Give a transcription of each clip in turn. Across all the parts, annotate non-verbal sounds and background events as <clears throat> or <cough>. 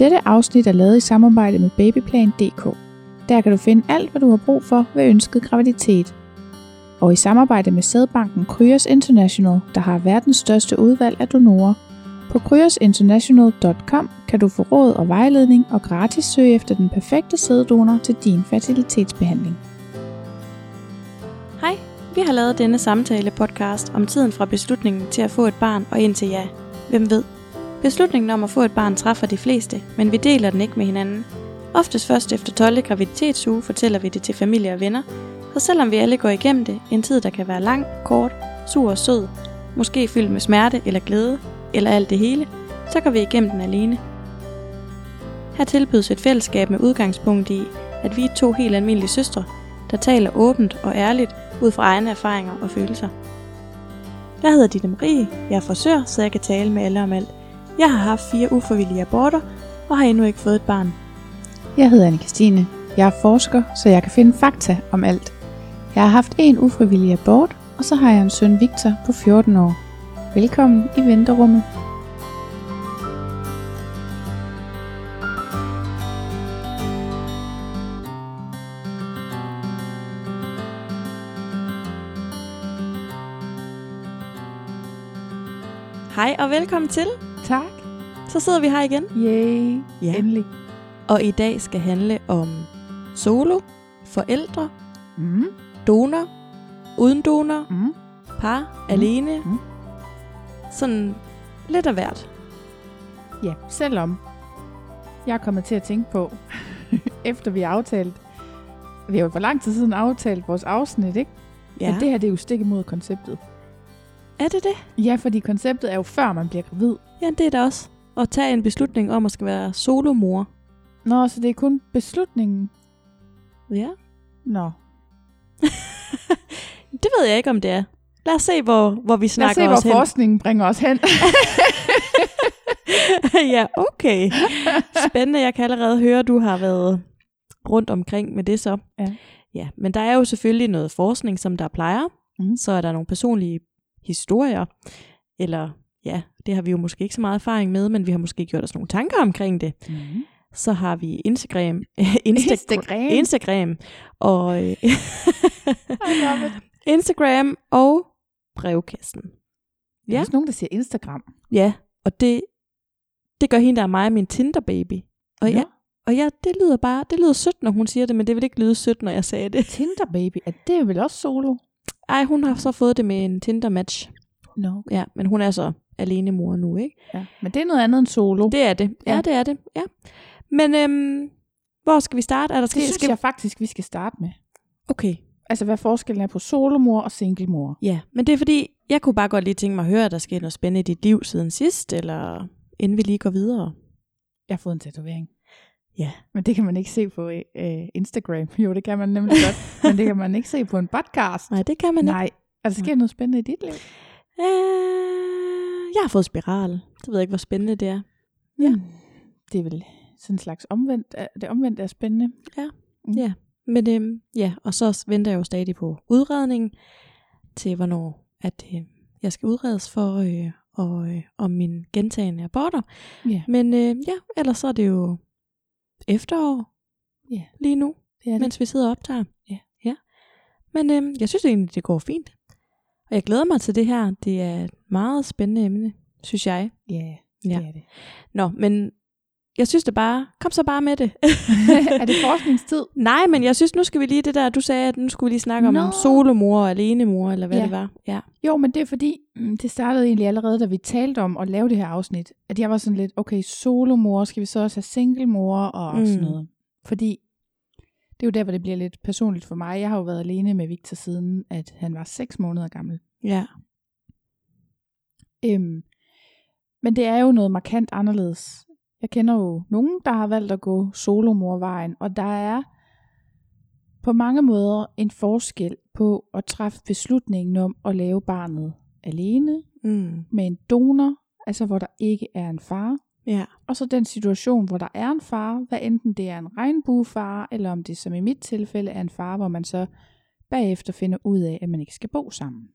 Dette afsnit er lavet i samarbejde med Babyplan.dk. Der kan du finde alt, hvad du har brug for ved ønsket graviditet. Og i samarbejde med sædbanken Kryos International, der har verdens største udvalg af donorer. På kryosinternational.com kan du få råd og vejledning og gratis søge efter den perfekte sæddonor til din fertilitetsbehandling. Hej, vi har lavet denne samtale podcast om tiden fra beslutningen til at få et barn og indtil ja. Hvem ved? Beslutningen om at få et barn træffer de fleste, men vi deler den ikke med hinanden. Oftest først efter 12. graviditetsuge fortæller vi det til familie og venner, så selvom vi alle går igennem det, en tid der kan være lang, kort, sur og sød, måske fyldt med smerte eller glæde, eller alt det hele, så går vi igennem den alene. Her tilbydes et fællesskab med udgangspunkt i, at vi er to helt almindelige søstre, der taler åbent og ærligt ud fra egne erfaringer og følelser. Jeg hedder Ditte Marie, jeg er frisør, så jeg kan tale med alle om alt. Jeg har haft fire uforvillige aborter og har endnu ikke fået et barn. Jeg hedder anne Christine. Jeg er forsker, så jeg kan finde fakta om alt. Jeg har haft en ufrivillig abort, og så har jeg en søn Victor på 14 år. Velkommen i venterummet. Hej og velkommen til. Tak. Så sidder vi her igen. Yay. Ja. Endelig. Og i dag skal handle om solo, forældre, Mm. donor, uden donor, Mm. par, mm. alene. Mm. Sådan lidt af hvert. Ja, selvom jeg er kommet til at tænke på, <laughs> efter vi har aftalt, vi har jo for lang tid siden aftalt vores afsnit, ikke? Ja. At det her det er jo stik imod konceptet. Er det det? Ja, fordi konceptet er jo før man bliver gravid. Ja, det er det også. At tage en beslutning om at skal være solomor. Nå, så det er kun beslutningen. Ja. Nå. <laughs> Det ved jeg ikke, om det er. Lad os se, hvor, hvor vi Lad os snakker se, hvor os hen. forskningen bringer os hen. <laughs> ja, okay. Spændende. Jeg kan allerede høre, at du har været rundt omkring med det så. Ja. Ja, men der er jo selvfølgelig noget forskning, som der plejer. Mhm. Så er der nogle personlige historier. Eller ja, det har vi jo måske ikke så meget erfaring med, men vi har måske gjort os nogle tanker omkring det. Mm. Så har vi Instagram. <laughs> Insta- Instagram. Instagram. Og øh. <laughs> Instagram og brevkassen. Der er Ja. også nogen, der siger Instagram. Ja, og det, det gør hende, der er mig, min Tinder-baby. Og, ja, og ja, det lyder bare, det lyder sødt, når hun siger det, men det vil ikke lyde sødt, når jeg sagde det. Tinder baby, er det vel også solo? Ej, hun har så fået det med en Tinder-match. Nå. Ja, men hun er så alene mor nu, ikke? Ja. Men det er noget andet end solo. Det er det. Ja, Ja. det er det. Ja. Men øhm, hvor skal vi starte? Er der det skal, synes skal... jeg faktisk, vi skal starte med. Okay. Altså, hvad forskellen er på solomor og singlemor. Ja, men det er fordi, jeg kunne bare godt lige tænke mig at høre, at der sker noget spændende i dit liv siden sidst, eller inden vi lige går videre. Jeg har fået en tatovering. Ja. Men det kan man ikke se på øh, Instagram. <laughs> Jo, det kan man nemlig godt. men det kan man ikke se på en podcast. Nej, det kan man ikke. Nej. Altså, sker noget spændende i dit liv? Øh, jeg har fået spiral. Det ved jeg ikke, hvor spændende det er. Ja. Mm. Det er vel sådan en slags omvendt. er- Det omvendt er spændende. Mm. Ja, men øhm, ja, og så venter jeg jo stadig på udredning til, hvornår at øh, jeg skal udredes for øh, og, øh, om min gentagende aborter. Ja, Men øh, ja, ellers så er det jo efterår Ja. lige nu, det er det. mens vi sidder og optager. Ja. ja. Men øh, jeg synes egentlig, det går fint. Og jeg glæder mig til det her. Det er et meget spændende emne, synes jeg. Ja, Ja. det er det. Nå, men jeg synes det bare, kom så bare med det. <laughs> er det forskningstid? Nej, men jeg synes, nu skal vi lige det der, du sagde, at nu skulle vi lige snakke om Nå. solomor og alenemor, eller hvad Ja. det var. Ja. Jo, men det er fordi, mm, det startede egentlig allerede, da vi talte om at lave det her afsnit, at jeg var sådan lidt, okay, solomor, skal vi så også have singlemor og Mm. sådan noget. Fordi det er jo der, hvor det bliver lidt personligt for mig. Jeg har jo været alene med Victor siden, at han var 6 måneder gammel. Ja. Øhm, men det er jo noget markant anderledes. Jeg kender jo nogen, der har valgt at gå solomorvejen, og der er på mange måder en forskel på at træffe beslutningen om at lave barnet alene Mm. med en donor, altså hvor der ikke er en far, Ja. og så den situation, hvor der er en far, hvad enten det er en regnbuefar, eller om det som i mit tilfælde er en far, hvor man så bagefter finder ud af, at man ikke skal bo sammen.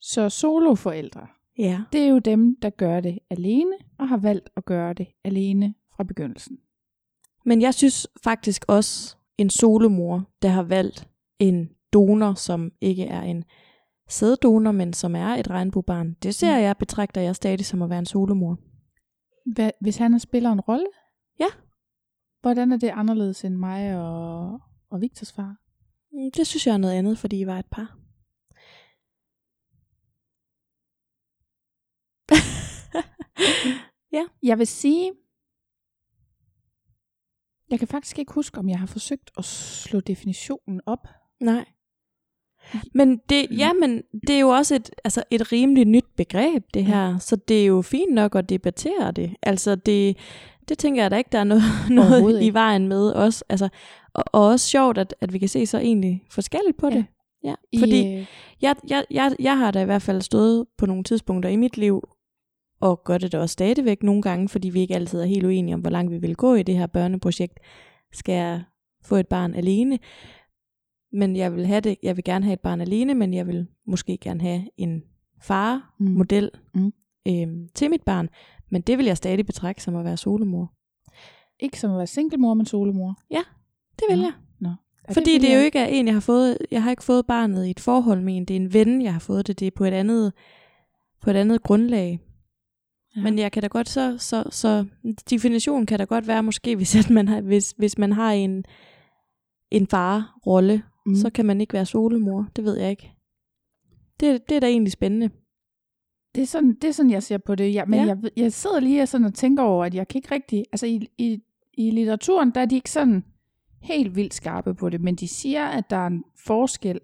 Så soloforældre, Ja. det er jo dem, der gør det alene, og har valgt at gøre det alene fra begyndelsen. Men jeg synes faktisk også, en solomor, der har valgt en donor, som ikke er en sæddonor, men som er et regnbuebarn, det ser Mm. jeg, betragter jeg stadig som at være en solomor. Hvad, hvis han spiller en rolle? Ja. Hvordan er det anderledes end mig og, og Victors far? Mm, Det synes jeg er noget andet, fordi I var et par. <laughs> Jeg vil sige, jeg kan faktisk ikke huske, om jeg har forsøgt at slå definitionen op. Nej. Men det, ja, men det er jo også et, altså et rimelig nyt begreb, det her. Så det er jo fint nok at debattere det. Altså det, det tænker jeg da ikke, der er noget, <laughs> noget i vejen med også. Altså, og, og også sjovt, at, at vi kan se så egentlig forskelligt på Ja. det. Ja, I, fordi øh, jeg, jeg, jeg, jeg har da i hvert fald stået på nogle tidspunkter i mit liv, og gør det da også stadigvæk nogle gange, fordi vi ikke altid er helt uenige om, hvor langt vi vil gå i det her børneprojekt. Skal jeg få et barn alene? Men jeg vil have det, jeg vil gerne have et barn alene, men jeg vil måske gerne have en far-model Mm. øhm, til mit barn. Men det vil jeg stadig betragte som at være solomor. ikke som at være singlemor, men solomor. Det vil Nå. jeg. Er Fordi det, er jo ikke er en, jeg har fået, jeg har ikke fået barnet i et forhold med en, det er en ven, jeg har fået det, det er på et andet, på et andet grundlag. Ja. Men jeg kan da godt, så, så, så definitionen kan da godt være måske, hvis, at man har, hvis, hvis man har en, en far-rolle, Mm. så kan man ikke være solomor, det ved jeg ikke. Det, det er da egentlig spændende. Det er, sådan, det er sådan, jeg ser på det. Ja, men ja. Jeg, jeg sidder lige sådan og tænker over, at jeg kan ikke rigtig... Altså i, i, i litteraturen, der er de ikke sådan helt vildt skarpe på det, men de siger, at der er en forskel.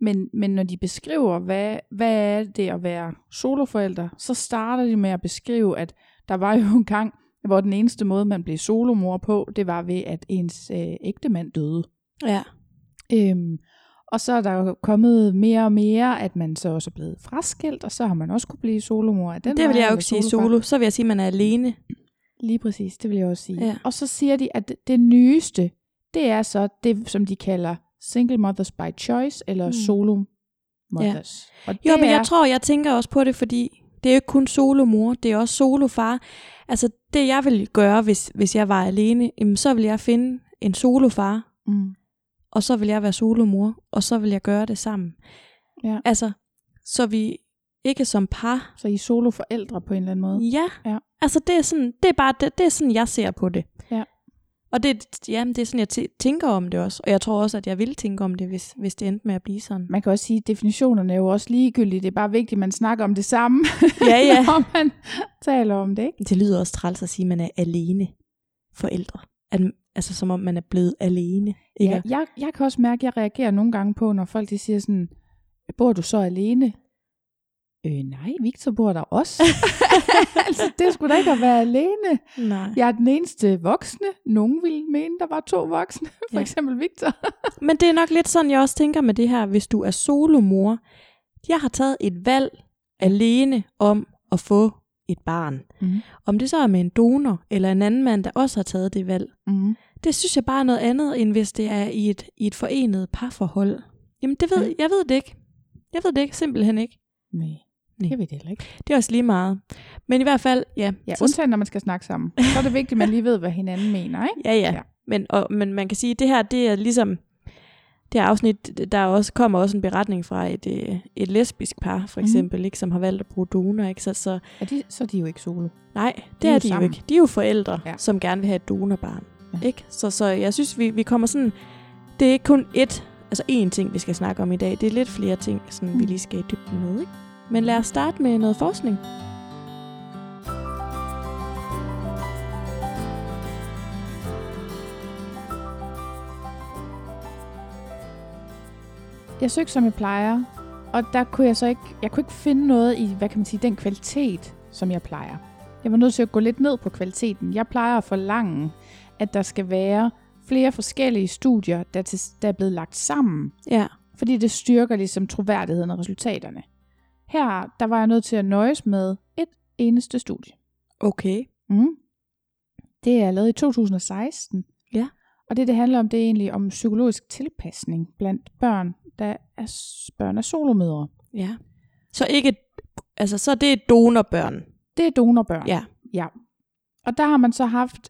Men, men når de beskriver, hvad, hvad er det at være soloforældre, så starter de med at beskrive, at der var jo en gang, hvor den eneste måde, man blev solomor på, det var ved, at ens øh, ægtemand døde. Ja. Øhm, og så er der jo kommet mere og mere, at man så også er blevet fraskilt, og så har man også kunne blive solomor. Den Det vil jeg jo ikke sige solo. Så vil jeg sige, at man er alene. Lige præcis, det vil jeg også sige. Ja. Og så siger de, at det nyeste, det er så det, som de kalder single mothers by choice, eller Mm. solo mothers. Ja. Og Jo, men er, jeg tror, jeg tænker også på det, fordi det er jo ikke kun solomor, det er også solofar. Altså det jeg ville gøre, hvis, hvis jeg var alene, jamen, så ville jeg finde en solofar, Mm, og så vil jeg være solomor, og så vil jeg gøre det sammen. Ja. Altså, så vi ikke som par. så I er soloforældre på en eller anden måde. Ja, Ja. altså det er, sådan, det er bare det, det er sådan, jeg ser på det. Ja. Og det, ja, det er sådan, jeg tæ- tænker om det også. Og jeg tror også, at jeg vil tænke om det, hvis, hvis det endte med at blive sådan. Man kan også sige, at definitionerne er jo også ligegyldige. Det er bare vigtigt, at man snakker om det samme, Ja, ja. <laughs> når man taler om det. Ikke? Det lyder også træls at sige, at man er alene forældre. At, altså som om man er blevet alene. Ikke? Ja, jeg, jeg kan også mærke, at jeg reagerer nogle gange på, når folk de siger sådan, bor du så alene? Øh, nej, Victor bor der også. <laughs> altså, det skulle da ikke at være alene. Nej. Jeg er den eneste voksne. Nogen ville mene, der var to voksne. <laughs> For Ja. eksempel Victor. <laughs> Men det er nok lidt sådan, jeg også tænker med det her, hvis du er solomor. Jeg har taget et valg alene om at få et barn. Mm. Om det så er med en donor, eller en anden mand, der også har taget det valg. Mm. Det synes jeg bare er noget andet, end hvis det er i et, i et forenet parforhold. Jamen det ved, Ja. jeg ved det ikke. Jeg ved det ikke, simpelthen ikke. Nej, Nej. jeg ved det heller ikke. Det er også lige meget. Men i hvert fald, ja. Ja, så- undtagen når man skal snakke sammen. Så er det vigtigt, at man lige ved, hvad hinanden mener. Ikke? Ja, ja. Ja. Men, og, men man kan sige, at det her, det er ligesom, det her afsnit, der også kommer også en beretning fra et, øh, et lesbisk par, for Mhm. eksempel, mm. ikke, som har valgt at bruge donor. Ikke? Så, så Er de, så er de jo ikke solo. nej, det De er er, jo de jo sammen. ikke. De er jo forældre, Ja. som gerne vil have et donorbarn. Ja. Ikke? Så, så jeg synes, vi, vi kommer sådan, det er ikke kun ét, altså én ting, vi skal snakke om i dag. Det er lidt flere ting, sådan, vi Mm. lige skal i dybden med. Ikke? Men lad os starte med noget forskning. Jeg søgte, som jeg plejer, og der kunne jeg så ikke, jeg kunne ikke finde noget i, hvad kan man sige, den kvalitet, som jeg plejer. Jeg var nødt til at gå lidt ned på kvaliteten. Jeg plejer at forlange, at der skal være flere forskellige studier, der, til, der er blevet lagt sammen, Ja. fordi det styrker ligesom troværdigheden og resultaterne. Her, der var jeg nødt til at nøjes med et eneste studie. Okay. Mm. Det er lavet i 2016. Ja. Og det, det handler om, det er egentlig om psykologisk tilpasning blandt børn, der er børn af solomødre. Ja. Så ikke altså så det er donorbørn. Det er donorbørn. Ja. ja. Og der har man så haft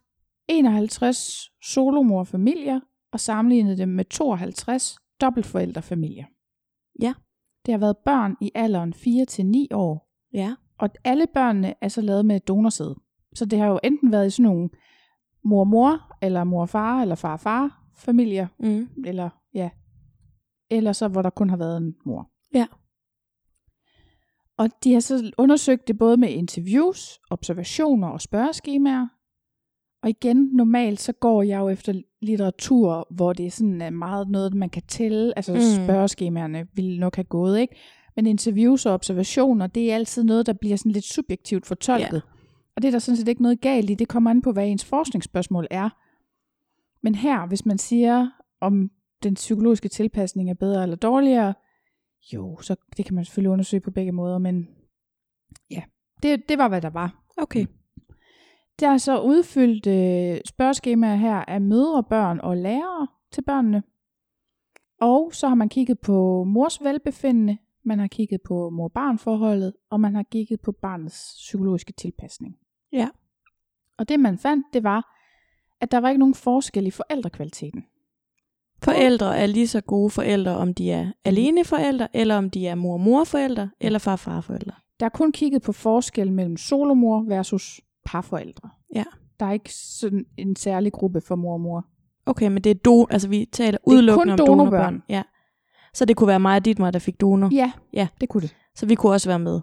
51 solomorfamilier og sammenlignet dem med 52 dobbeltforældrefamilier. Ja. Det har været børn i alderen 4 til 9 år, Ja. og alle børnene er så lavet med donorsæde. Så det har jo enten været i sådan nogle mor-mor, eller mor-far, eller far-far familier, Mm. eller ja, eller så hvor der kun har været en mor. Ja. Og de har så undersøgt det både med interviews, observationer og spørgeskemaer. Og igen, normalt så går jeg jo efter litteratur, hvor det er sådan er meget noget, man kan tælle. Altså Mm. mm. spørgeskemaerne ville nok have gået, ikke? Men interviews og observationer, det er altid noget, der bliver sådan lidt subjektivt fortolket. Ja. Og det er der sådan set ikke noget galt i. Det kommer an på, hvad ens forskningsspørgsmål er. Men her, hvis man siger, om den psykologiske tilpasning er bedre eller dårligere, jo, så det kan man selvfølgelig undersøge på begge måder, men ja, det, det var, hvad der var. Okay. Der er så udfyldt øh, spørgeskemaer her af mødre, børn og lærere til børnene. Og så har man kigget på mors velbefindende, man har kigget på mor-barn-forholdet, og man har kigget på barnets psykologiske tilpasning. Ja. Og det man fandt, det var, at der var ikke nogen forskel i forældrekvaliteten. Forældre er lige så gode forældre, om de er alene forældre, eller om de er mor-mor-forældre, eller far-far-forældre. Der er kun kigget på forskel mellem solomor versus parforældre. Ja. Der er ikke sådan en særlig gruppe for mor og mor. Okay, men det er do, altså vi taler udelukkende om donorbørn. donorbørn. Ja. Så det kunne være mig og dit mig, der fik donor. Ja, Ja. det kunne det. Så vi kunne også være med.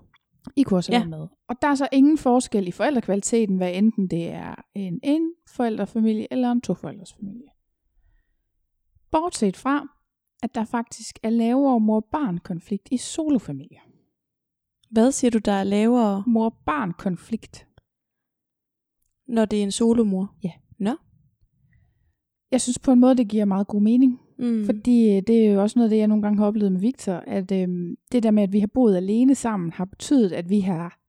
I kunne også Ja. være med. Og der er så ingen forskel i forældrekvaliteten, hvad enten det er en en forældrefamilie eller en toforældres familie. Bortset fra, at der faktisk er lavere mor-barn-konflikt i solofamilier. Hvad siger du, der er lavere, Mor-barn-konflikt. Når det er en solomor? Ja. Nå. Jeg synes på en måde, det giver meget god mening. Mm. Fordi øh, det er jo også noget af det, jeg nogle gange har oplevet med Victor, at øhm, det der med, at vi har boet alene sammen, har betydet, at vi har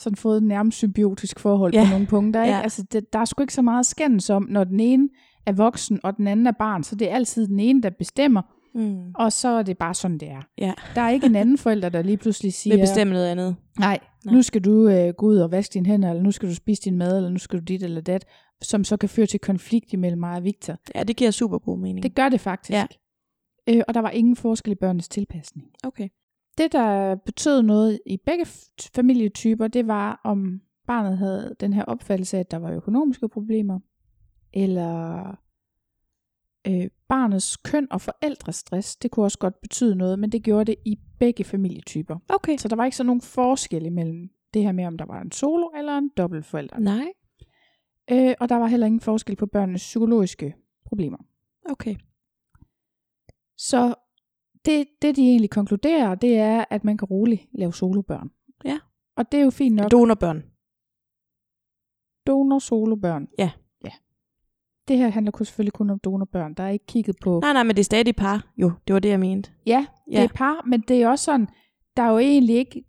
sådan fået et nærmest symbiotisk forhold Ja. på nogle punkter. Ikke? Ja. Altså, det, der er sgu ikke så meget skændes om, når den ene er voksen, og den anden er barn, så det er altid den ene, der bestemmer, mm. og så er det bare sådan, det er. Ja. Der er ikke en anden forælder, der lige pludselig siger, Vil bestemme noget andet. nej, Nej. nu skal du øh, gå ud og vaske dine hænder, eller nu skal du spise din mad, eller nu skal du dit eller dat, som så kan føre til konflikt imellem mig og Victor. Ja, det giver super god mening. Det gør det faktisk. Ja. Øh, og der var ingen forskel i børnenes tilpasning. Okay. Det, der betød noget i begge familietyper, det var, om barnet havde den her opfattelse af, at der var økonomiske problemer, eller øh, barnets køn og forældrestress. Det kunne også godt betyde noget, men det gjorde det i begge familietyper. Okay. Så der var ikke så nogen forskel imellem det her med, om der var en solo eller en dobbeltforælder. Nej. Øh, og der var heller ingen forskel på børnenes psykologiske problemer. Okay. Så det, det, de egentlig konkluderer, det er, at man kan roligt lave solobørn. Ja. Og det er jo fint nok. Donorbørn. Donor solobørn. Ja. Det her handler kun- selvfølgelig kun om donorbørn. Der er ikke kigget på... Nej, nej, men det er stadig par. Jo, det var det, jeg mente. Ja, det Ja. er par, men det er også sådan, der er jo egentlig ikke...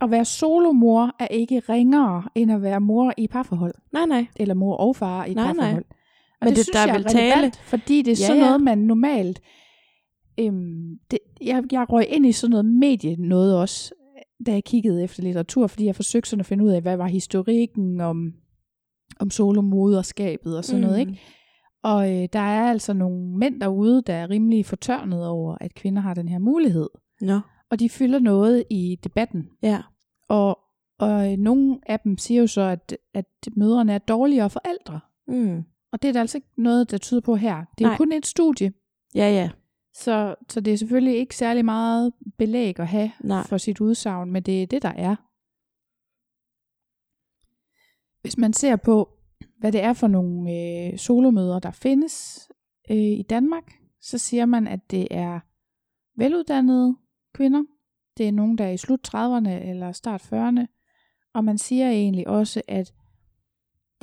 At være solomor er ikke ringere, end at være mor i parforhold. Nej, nej. Eller mor og far i Nej, nej. parforhold. Og Men det- synes der er jeg tale- relevant, Fordi det er Ja, sådan noget, man normalt... Øhm, det, jeg, jeg røg ind i sådan noget medie noget også, da jeg kiggede efter litteratur, fordi jeg forsøgte sådan at finde ud af, hvad var historikken om, om solomoderskabet og sådan mm. noget, ikke? Og øh, der er altså nogle mænd derude, der er rimelig fortørnet over, at kvinder har den her mulighed. Nå. Og de fylder noget i debatten. Ja. Og, og øh, nogle af dem siger jo så, at, at mødrene er dårligere forældre. Mm. Og det er der altså ikke noget, der tyder på her. Det er Nej. jo kun et studie. Ja, ja. Så, så det er selvfølgelig ikke særlig meget belæg at have Nej. for sit udsagn, men det er det, der er. Hvis man ser på, hvad det er for nogle øh, solomøder, der findes øh, i Danmark, så siger man, at det er veluddannede kvinder. Det er nogen, der er i slut 30'erne eller start 40'erne. Og man siger egentlig også, at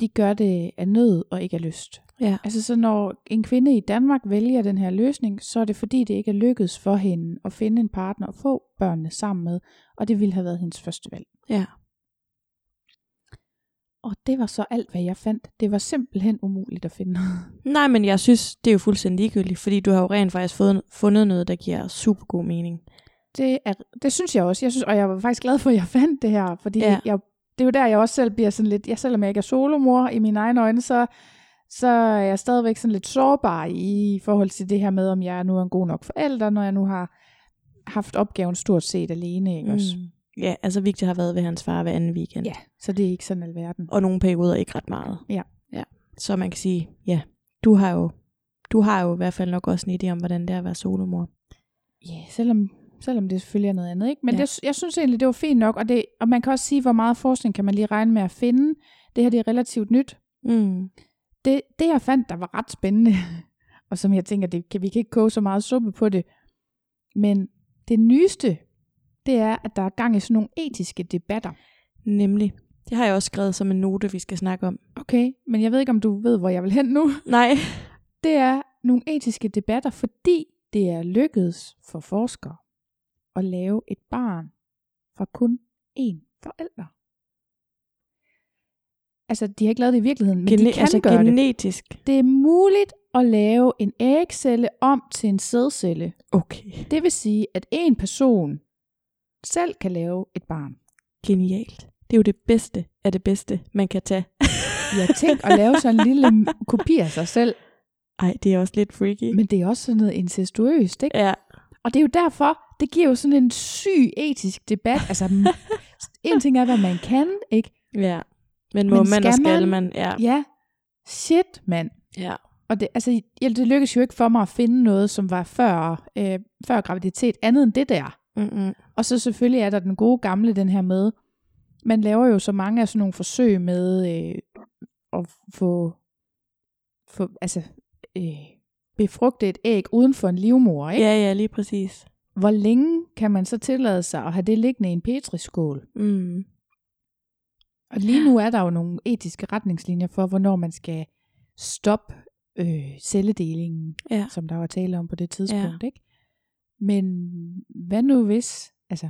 de gør det af nød og ikke af lyst. Ja. Altså så når en kvinde i Danmark vælger den her løsning, så er det fordi, det ikke er lykkedes for hende at finde en partner og få børnene sammen med, og det ville have været hendes første valg. Ja. Og det var så alt, hvad jeg fandt. Det var simpelthen umuligt at finde noget. Nej, men jeg synes, det er jo fuldstændig ligegyldigt, fordi du har jo rent faktisk fået, fundet noget, der giver super god mening. det, er, det synes jeg også. Jeg synes, og jeg var faktisk glad for, at jeg fandt det her, fordi Ja. jeg, det er jo der, jeg også selv bliver sådan lidt, jeg, selvom jeg ikke er solomor i mine egne øjne, så, så er jeg stadigvæk sådan lidt sårbar i forhold til det her med, om jeg nu er en god nok forælder, når jeg nu har haft opgaven stort set alene. Ikke også? Ja, altså Victor har været ved hans far hver anden weekend. Ja, så det er ikke sådan alverden. Og nogle perioder ikke ret meget. Ja. ja. Så man kan sige, ja, du har jo du har jo i hvert fald nok også en idé om, hvordan det er at være solomor. Ja, selvom, selvom det selvfølgelig er noget andet. Ikke? Men ja. det, jeg synes egentlig, det var fint nok, og, det, og man kan også sige, hvor meget forskning kan man lige regne med at finde. Det her det er relativt nyt. Mm. Det, det jeg fandt, der var ret spændende, <laughs> og som jeg tænker, det kan, vi kan ikke koge så meget suppe på det, men det nyeste, det er, at der er gang i sådan nogle etiske debatter. Nemlig. Det har jeg også skrevet som en note, vi skal snakke om. Okay, men jeg ved ikke, om du ved, hvor jeg vil hen nu. Nej. <laughs> Det er nogle etiske debatter, fordi det er lykkedes for forskere at lave et barn fra kun én forælder. Altså, de har ikke lavet det i virkeligheden, men Gene- de kan altså gøre det. genetisk. Det er muligt at lave en ægcelle om til en sædcelle. Okay. Det vil sige, at en person selv kan lave et barn. Genialt. Det er jo det bedste af det bedste, man kan tage. Jeg tænkt at lave sådan en lille <laughs> kopi af sig selv, Ej, det er også lidt freaky. men det er også sådan noget incestuøst, ikke? Ja. Og det er jo derfor, det giver jo sådan en syg etisk debat. Altså, en ting er, hvad man kan, ikke? Ja. Men må Men man og skal skal man? man? Ja. Ja, shit, mand. ja. Og det, altså, det lykkedes jo ikke for mig at finde noget, som var før, øh, før graviditet, andet end det der. Mm-mm. Og så selvfølgelig er der den gode gamle, den her med, man laver jo så mange af sådan nogle forsøg med øh, at få, få altså, øh, befrugte et æg uden for en livmor, ikke? Ja, ja, lige præcis. Hvor længe kan man så tillade sig at have det liggende i en petriskål? Mm. Og lige nu er der jo nogle etiske retningslinjer for, hvornår man skal stoppe øh, celledelingen, Ja. som der var tale om på det tidspunkt. Ikke? Men hvad nu hvis, altså,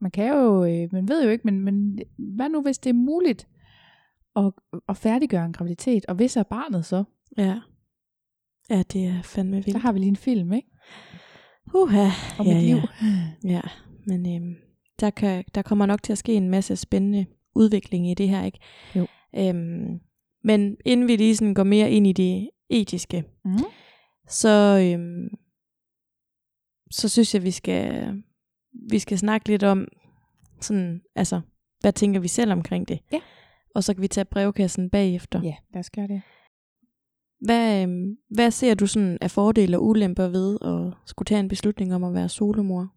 man kan jo, øh, man ved jo ikke, men, men hvad nu hvis det er muligt at, at færdiggøre en graviditet, og hvis er barnet så? Ja. Ja, det er fandme vildt. Der har vi lige en film, ikke? Uha. Om ja, et liv. Ja. ja, men øhm, der, kan, der kommer nok til at ske en masse spændende udvikling i det her, ikke? Jo. Øhm, men inden vi lige sådan går mere ind i det etiske, Mm. så, øhm, så synes jeg, vi skal, vi skal snakke lidt om, sådan, altså, hvad tænker vi selv omkring det? Ja. Og så kan vi tage brevkassen bagefter. Ja, lad os gøre det. Hvad, øhm, hvad ser du sådan af fordele og ulemper ved at skulle tage en beslutning om at være solomor?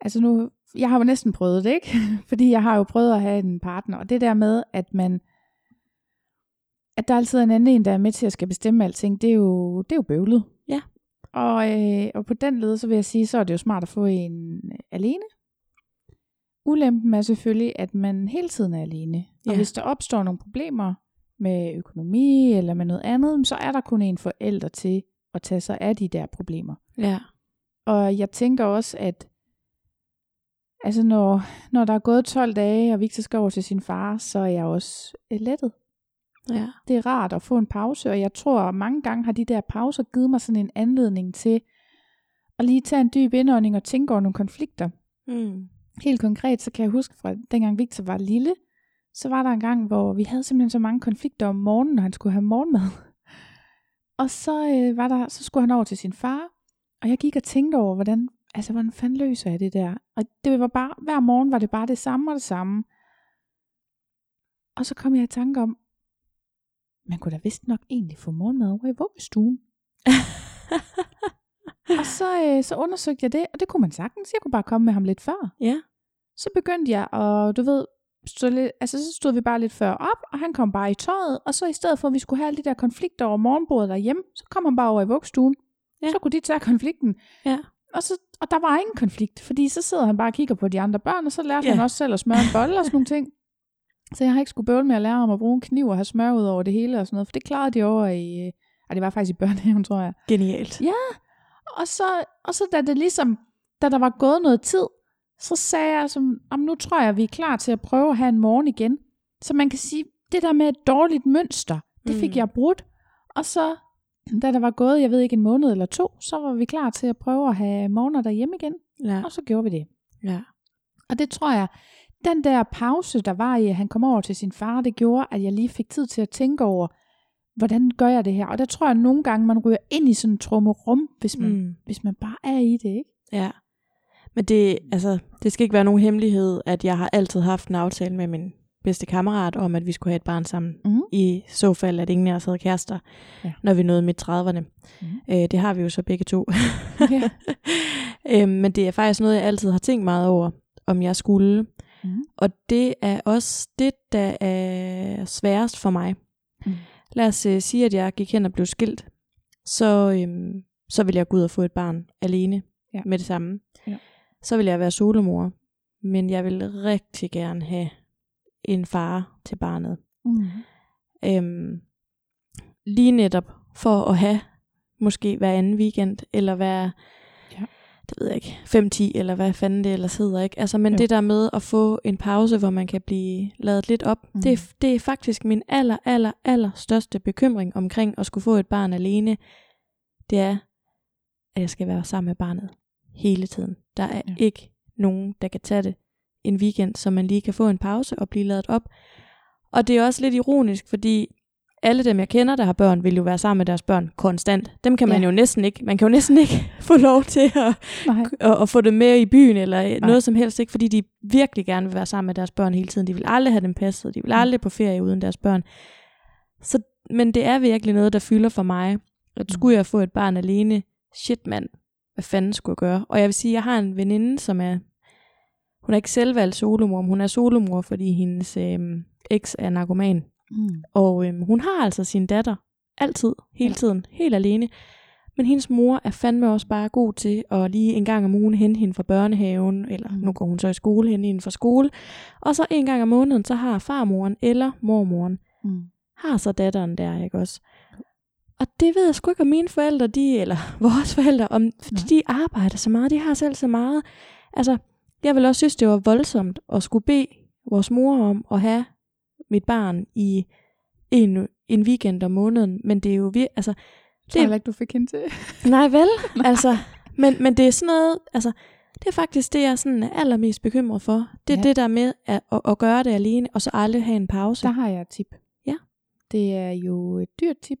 Altså nu, jeg har jo næsten prøvet det, ikke? <laughs> Fordi jeg har jo prøvet at have en partner, og det der med, at man, at der altid er en anden en, der er med til at skal bestemme alting, det er jo, det er jo bøvlet. Og, øh, og på den led, så vil jeg sige, så er det jo smart at få en alene. Ulempen er selvfølgelig, at man hele tiden er alene. Og Ja. hvis der opstår nogle problemer med økonomi eller med noget andet, så er der kun en forælder til at tage sig af de der problemer. Ja. Og jeg tænker også, at altså når, når der er gået 12 dage, og Victor skal over til sin far, så er jeg også øh, lettet. Ja. Det er rart at få en pause, og jeg tror, at mange gange har de der pauser givet mig sådan en anledning til at lige tage en dyb indånding og tænke over nogle konflikter. Mm. Helt konkret, så kan jeg huske fra dengang Victor var lille, så var der en gang, hvor vi havde simpelthen så mange konflikter om morgenen, når han skulle have morgenmad. <laughs> Og så, øh, var der, så skulle han over til sin far, og jeg gik og tænkte over, hvordan, altså, hvordan fanden løser jeg det der? Og det var bare, hver morgen var det bare det samme og det samme. Og så kom jeg i tanke om, man kunne da vist nok egentlig få morgenmad over i vuggestuen. <laughs> og så, øh, så undersøgte jeg det, og det kunne man sagtens. Jeg kunne bare komme med ham lidt før ja. så begyndte jeg, og du ved, stå lidt, altså så stod vi bare lidt før op, og han kom bare i tøjet, og så i stedet for, at vi skulle have alle de der konflikter over morgenbordet derhjemme, så kom han bare over i vuggestuen. Ja. Så kunne de tage konflikten. Ja. Og, så, og der var ingen konflikt, fordi så sidder han bare og kigger på de andre børn, og så lærte Ja. han også selv at smøre en bolle og sådan nogle ting. Så jeg har ikke skulle bøvle med at lære ham at bruge en kniv og have smør ud over det hele og sådan noget, for det klarede de over i, øh, ej, det var faktisk i børnehaven, <laughs> tror jeg. Genialt. Ja, og så, og så da det ligesom, da der var gået noget tid, så sagde jeg, som, om nu tror jeg, vi er klar til at prøve at have en morgen igen. Så man kan sige, det der med et dårligt mønster, det fik mm. jeg brudt. Og så da der var gået, jeg ved ikke, en måned eller to, så var vi klar til at prøve at have morgener derhjemme igen, Ja. og så gjorde vi det. Ja. Og det tror jeg, den der pause, der var i, at han kom over til sin far, det gjorde, at jeg lige fik tid til at tænke over, hvordan gør jeg det her? Og der tror jeg, at nogle gange, man ryger ind i sådan en trummerum, hvis man, mm. Mm. hvis man bare er i det, ikke? Ja. Men det, altså, det skal ikke være nogen hemmelighed, at jeg har altid haft en aftale med min bedste kammerat om, at vi skulle have et barn sammen. Mhm. I så fald, at ingen af os havde kærester, Ja. når vi nåede midt 30'erne. Mhm. Øh, det har vi jo så begge to. <laughs> Ja. øhm, men det er faktisk noget, jeg altid har tænkt meget over, om jeg skulle. Mhm. Og det er også det, der er sværest for mig. Mhm. Lad os øh, sige, at jeg gik hen og blev skilt. Så, øhm, så vil jeg gå ud og få et barn alene Ja. med det samme. Ja. Så vil jeg være solomor. Men jeg vil rigtig gerne have en far til barnet. Mm. Øhm, lige netop for at have måske hver anden weekend, eller hver, Ja. Det ved jeg ikke, 5-10, eller hvad fanden det ellers hedder, ikke? Altså, men Jo. det der med at få en pause, hvor man kan blive lavet lidt op, Mhm. mm. det, er- det er faktisk min aller, aller, aller største bekymring omkring at skulle få et barn alene, det er, at jeg skal være sammen med barnet hele tiden. Der er ja. ikke nogen, der kan tage det en weekend, så man lige kan få en pause og blive lavet op. Og det er også lidt ironisk, fordi alle dem, jeg kender, der har børn, vil jo være sammen med deres børn konstant. Dem kan man Ja. jo næsten ikke, man kan jo næsten ikke <laughs> få lov til at, at, at få dem med i byen, eller Nej. noget som helst, ikke? fordi de virkelig gerne vil være sammen med deres børn hele tiden. De vil aldrig have dem passet, de vil Mm. aldrig på ferie uden deres børn. Så, men det er virkelig noget, der fylder for mig. At Mm. skulle jeg få et barn alene, shit mand, hvad fanden skulle jeg gøre? Og jeg vil sige, jeg har en veninde, som er, hun er ikke selv valgt solomor, men hun er solomor, fordi hendes øh, eks er narkoman. Mm. Og øhm, hun har altså sin datter altid, hele tiden, helt alene. Men hendes mor er fandme også bare god til at lige en gang om ugen hente hende fra børnehaven, eller Mm. nu går hun så i skole, hente hende fra skole. Og så en gang om måneden, så har farmoren eller mormoren, Mm. har så datteren der, ikke også? Og det ved jeg sgu ikke, om mine forældre, de, eller <laughs> vores forældre, om, fordi de arbejder så meget, de har selv så meget. Altså, jeg vil også synes, det var voldsomt at skulle bede vores mor om at have mit barn i en, en weekend om måneden, men det er jo virkelig, altså, Det er ikke, du fik hende til. <laughs> nej vel, <laughs> altså, men, men det er sådan noget, altså, det er faktisk det, jeg sådan er allermest bekymret for. Det er Ja. det der med at, at, at gøre det alene, og så aldrig have en pause. Der har jeg et tip. Ja. Det er jo et dyrt tip.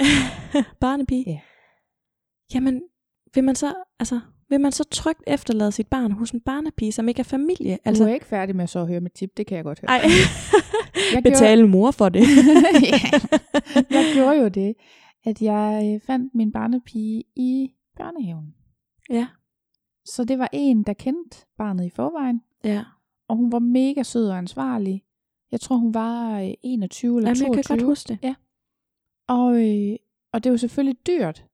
<laughs> Barnepige. Ja. Jamen, vil man så, altså, vil man så trygt efterlade sit barn hos en barnepige, som ikke er familie? Altså, Altså, du er ikke færdig med så at høre mit tip, det kan jeg godt høre. ej, Jeg <laughs> betale mor for det. <laughs> ja. Jeg gjorde jo det, at jeg øh, fandt min barnepige i børnehaven. ja, Så det var en, der kendte barnet i forvejen, ja. og hun var mega sød og ansvarlig. Jeg tror, hun var øh, 21 eller Jamen, 22. jeg kan godt huske det. Og, øh, og det var selvfølgelig dyrt.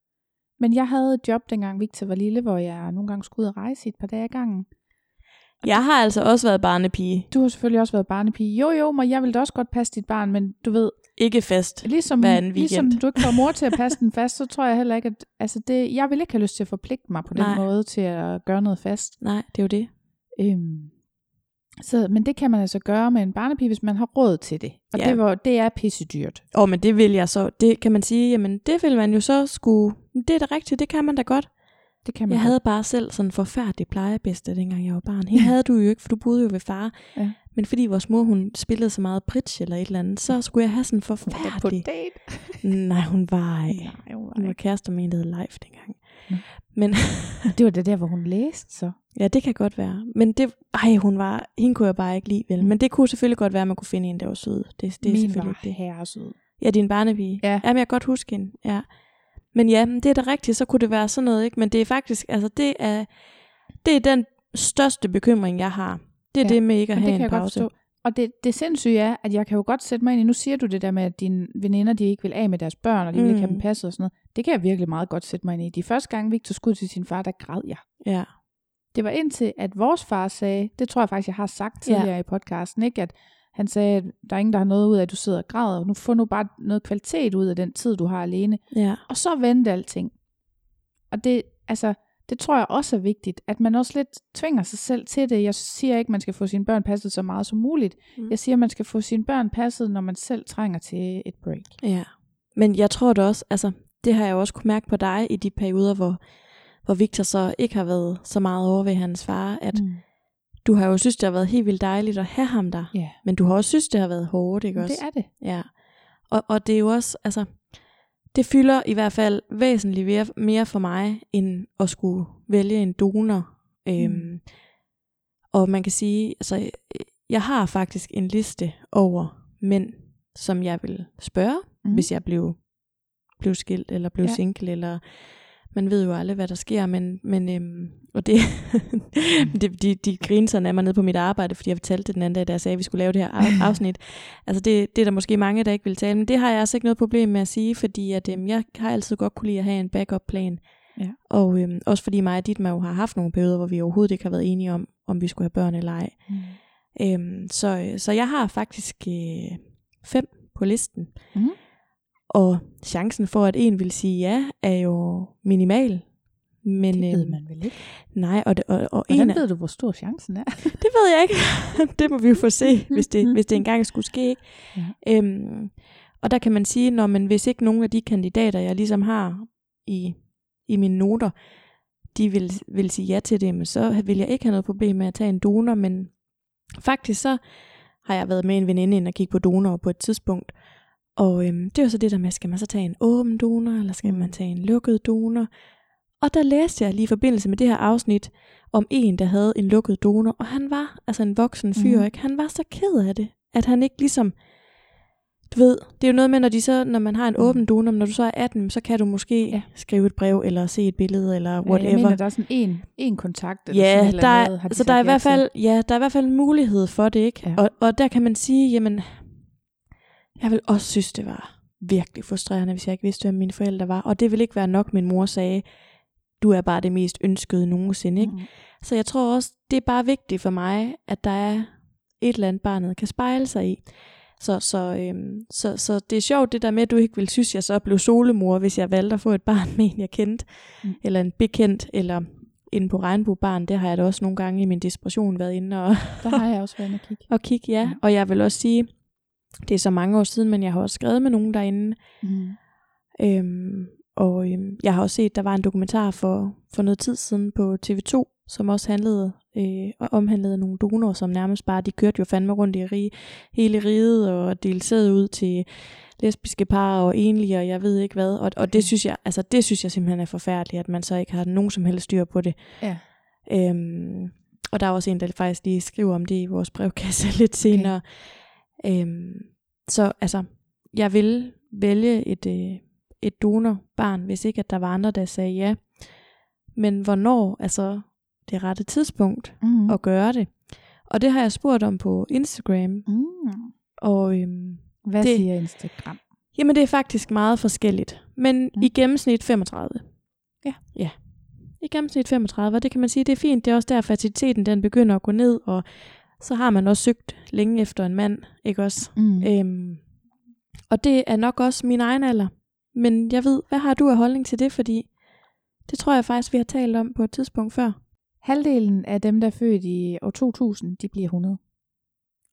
Men jeg havde et job, dengang Victor var lille, hvor jeg nogle gange skulle ud og rejse et par dage ad gangen. Jeg har altså også været barnepige. Du har selvfølgelig også været barnepige. Jo, jo, men jeg ville da også godt passe dit barn, men du ved, Ikke fast. ligesom, Hver anden ligesom weekend. du ikke får mor til at passe den fast, så tror jeg heller ikke, at altså det, jeg vil ikke have lyst til at forpligte mig på den Nej. måde til at gøre noget fast. Nej, det er jo det. Øhm, så, men det kan man altså gøre med en barnepige, hvis man har råd til det. Og Ja. det, var, det er pissedyrt. Åh, men det vil jeg så. Det kan man sige, jamen det vil man jo så skulle... Det er da rigtigt, det kan man da godt. Det kan man Jeg godt. havde bare selv sådan en forfærdelig plejebedste, dengang jeg var barn. Hende <laughs> havde du jo ikke, for du boede jo ved far. Ja. Men fordi vores mor, hun spillede så meget bridge eller et eller andet, så skulle jeg have sådan en Var på forfærdelig... date. Nej, hun var... <laughs> Nej, hun var Hun var kærester med en, der hed Leif dengang. Nå. Men Det var det der, hvor hun læste så. ja, det kan godt være. Men det, ej, hun var, hende kunne jeg bare ikke lide, vel. Men det kunne selvfølgelig godt være, at man kunne finde en, der var sød. Det, det er Min selvfølgelig var det. herresød. Ja, din barnepige. Ja. Jamen, jeg kan godt huske hende. Ja. Men ja, men det er da rigtigt, så kunne det være sådan noget, ikke? Men det er faktisk, altså det er, det er den største bekymring, jeg har. Det er Ja, ja, det med ikke at Men det have kan en jeg godt pause. forstå. Og det, det sindssyge er, at jeg kan jo godt sætte mig ind i, nu siger du det der med, at dine veninder, de ikke vil af med deres børn, og de vil ikke have Mm. dem passet og sådan noget. Det kan jeg virkelig meget godt sætte mig ind i. De første gange Victor skulle til sin far, der græd jeg. Ja. Det var indtil, at vores far sagde, det tror jeg faktisk, jeg har sagt Ja. tidligere i podcasten, ikke? at han sagde, at der er ingen, der har noget ud af, at du sidder og græder. Nu får nu bare noget kvalitet ud af den tid, du har alene. Ja. Og så vendte alting. Og det, altså, det tror jeg også er vigtigt, at man også lidt tvinger sig selv til det. Jeg siger ikke, at man skal få sine børn passet så meget som muligt. Mm. Jeg siger, at man skal få sine børn passet, når man selv trænger til et break. Ja. Men jeg tror da også, altså, det har jeg jo også kunne mærke på dig i de perioder, hvor, hvor Victor så ikke har været så meget over ved hans far, at mm. du har jo synes, det har været helt vildt dejligt at have ham der. Ja. Men du har også synes, det har været hårdt, ikke også? Det er det. Ja. Og, og det er jo også, altså, det fylder i hvert fald væsentligt mere, for mig, end at skulle vælge en donor. Øhm, mm. Og man kan sige, altså, jeg har faktisk en liste over mænd, som jeg vil spørge, mm. hvis jeg blev, blev skilt, eller blev ja. single, eller man ved jo aldrig, hvad der sker, men, men øhm, og det, <laughs> de, de, de griner sådan af mig nede på mit arbejde, fordi jeg fortalte det den anden dag, da jeg sagde, at vi skulle lave det her <laughs> afsnit. altså det, det er der måske mange, der ikke vil tale, men det har jeg altså ikke noget problem med at sige, fordi at, øhm, jeg har altid godt kunne lide at have en backup plan. Ja. Og øhm, også fordi mig og dit jo har haft nogle perioder, hvor vi overhovedet ikke har været enige om, om vi skulle have børn eller ej. Mm. Øhm, så, så jeg har faktisk øh, fem på listen. Mm. Og chancen for, at en vil sige ja, er jo minimal. Men, det ved øhm, man vel ikke? Nej, og, og, og Hvordan en ved du, hvor stor chancen er? <laughs> det ved jeg ikke. <laughs> det må vi jo få se, hvis det, hvis det engang skulle ske. Ja. Øhm, og der kan man sige, når man hvis ikke nogen af de kandidater, jeg ligesom har i, i mine noter, de vil, vil sige ja til det, så vil jeg ikke have noget problem med at tage en donor, men faktisk så har jeg været med en veninde ind og kigge på donor på et tidspunkt, og øhm, det var så det der med, skal man så tage en åben donor, eller skal man tage en lukket donor? Og der læste jeg lige i forbindelse med det her afsnit, om en, der havde en lukket donor, og han var altså en voksen fyr, mm. ikke? Han var så ked af det, at han ikke ligesom, du ved, det er jo noget med, når, de så, når man har en mm. åben donor, når du så er 18, så kan du måske ja. skrive et brev, eller se et billede, eller whatever. Ja, jeg mener, der er sådan en, en kontakt, eller ja, sådan der, noget, har de så der er, i hvert fald, ja, der er i hvert fald en mulighed for det, ikke? Ja. Og, og der kan man sige, jamen, jeg vil også synes, det var virkelig frustrerende, hvis jeg ikke vidste, hvem mine forældre var. Og det vil ikke være nok, min mor sagde, du er bare det mest ønskede nogensinde. Ikke? Mm. Så jeg tror også, det er bare vigtigt for mig, at der er et eller andet, barnet kan spejle sig i. Så, så, øhm, så, så det er sjovt det der med, at du ikke vil synes, jeg så blev solemor, hvis jeg valgte at få et barn med en, jeg kendte, mm. eller en bekendt, eller inde på regnbuebarn, det har jeg da også nogle gange i min desperation været inde og... Der har jeg også været inde og kigge. <laughs> og kigge, ja. ja. Og jeg vil også sige, det er så mange år siden, men jeg har også skrevet med nogen derinde. Mm. Øhm, og øhm, jeg har også set, der var en dokumentar for, for noget tid siden på TV2, som også handlede øh, og omhandlede nogle donorer, som nærmest bare, de kørte jo fandme rundt i rige, hele riget og delte ud til lesbiske par og enlige, og jeg ved ikke hvad. Og, og det synes jeg, altså det synes jeg simpelthen er forfærdeligt, at man så ikke har nogen som helst styr på det. Ja. Øhm, og der er også en, der faktisk lige skriver om det i vores brevkasse <laughs> lidt senere. Okay. Øhm, så altså, jeg vil vælge et, øh, et donorbarn, hvis ikke at der var andre, der sagde ja. Men hvornår er så det rette tidspunkt mm. at gøre det? Og det har jeg spurgt om på Instagram. Mm. Og øhm, hvad det, siger Instagram? Jamen det er faktisk meget forskelligt. Men mm. i gennemsnit 35. Ja. Ja. I gennemsnit 35, og det kan man sige, det er fint. Det er også der, fertiliteten den begynder at gå ned, og så har man også søgt længe efter en mand, ikke også? Mm. Øhm, og det er nok også min egen alder. Men jeg ved, hvad har du af holdning til det? Fordi det tror jeg faktisk, vi har talt om på et tidspunkt før. Halvdelen af dem, der er født i år 2000, de bliver 100.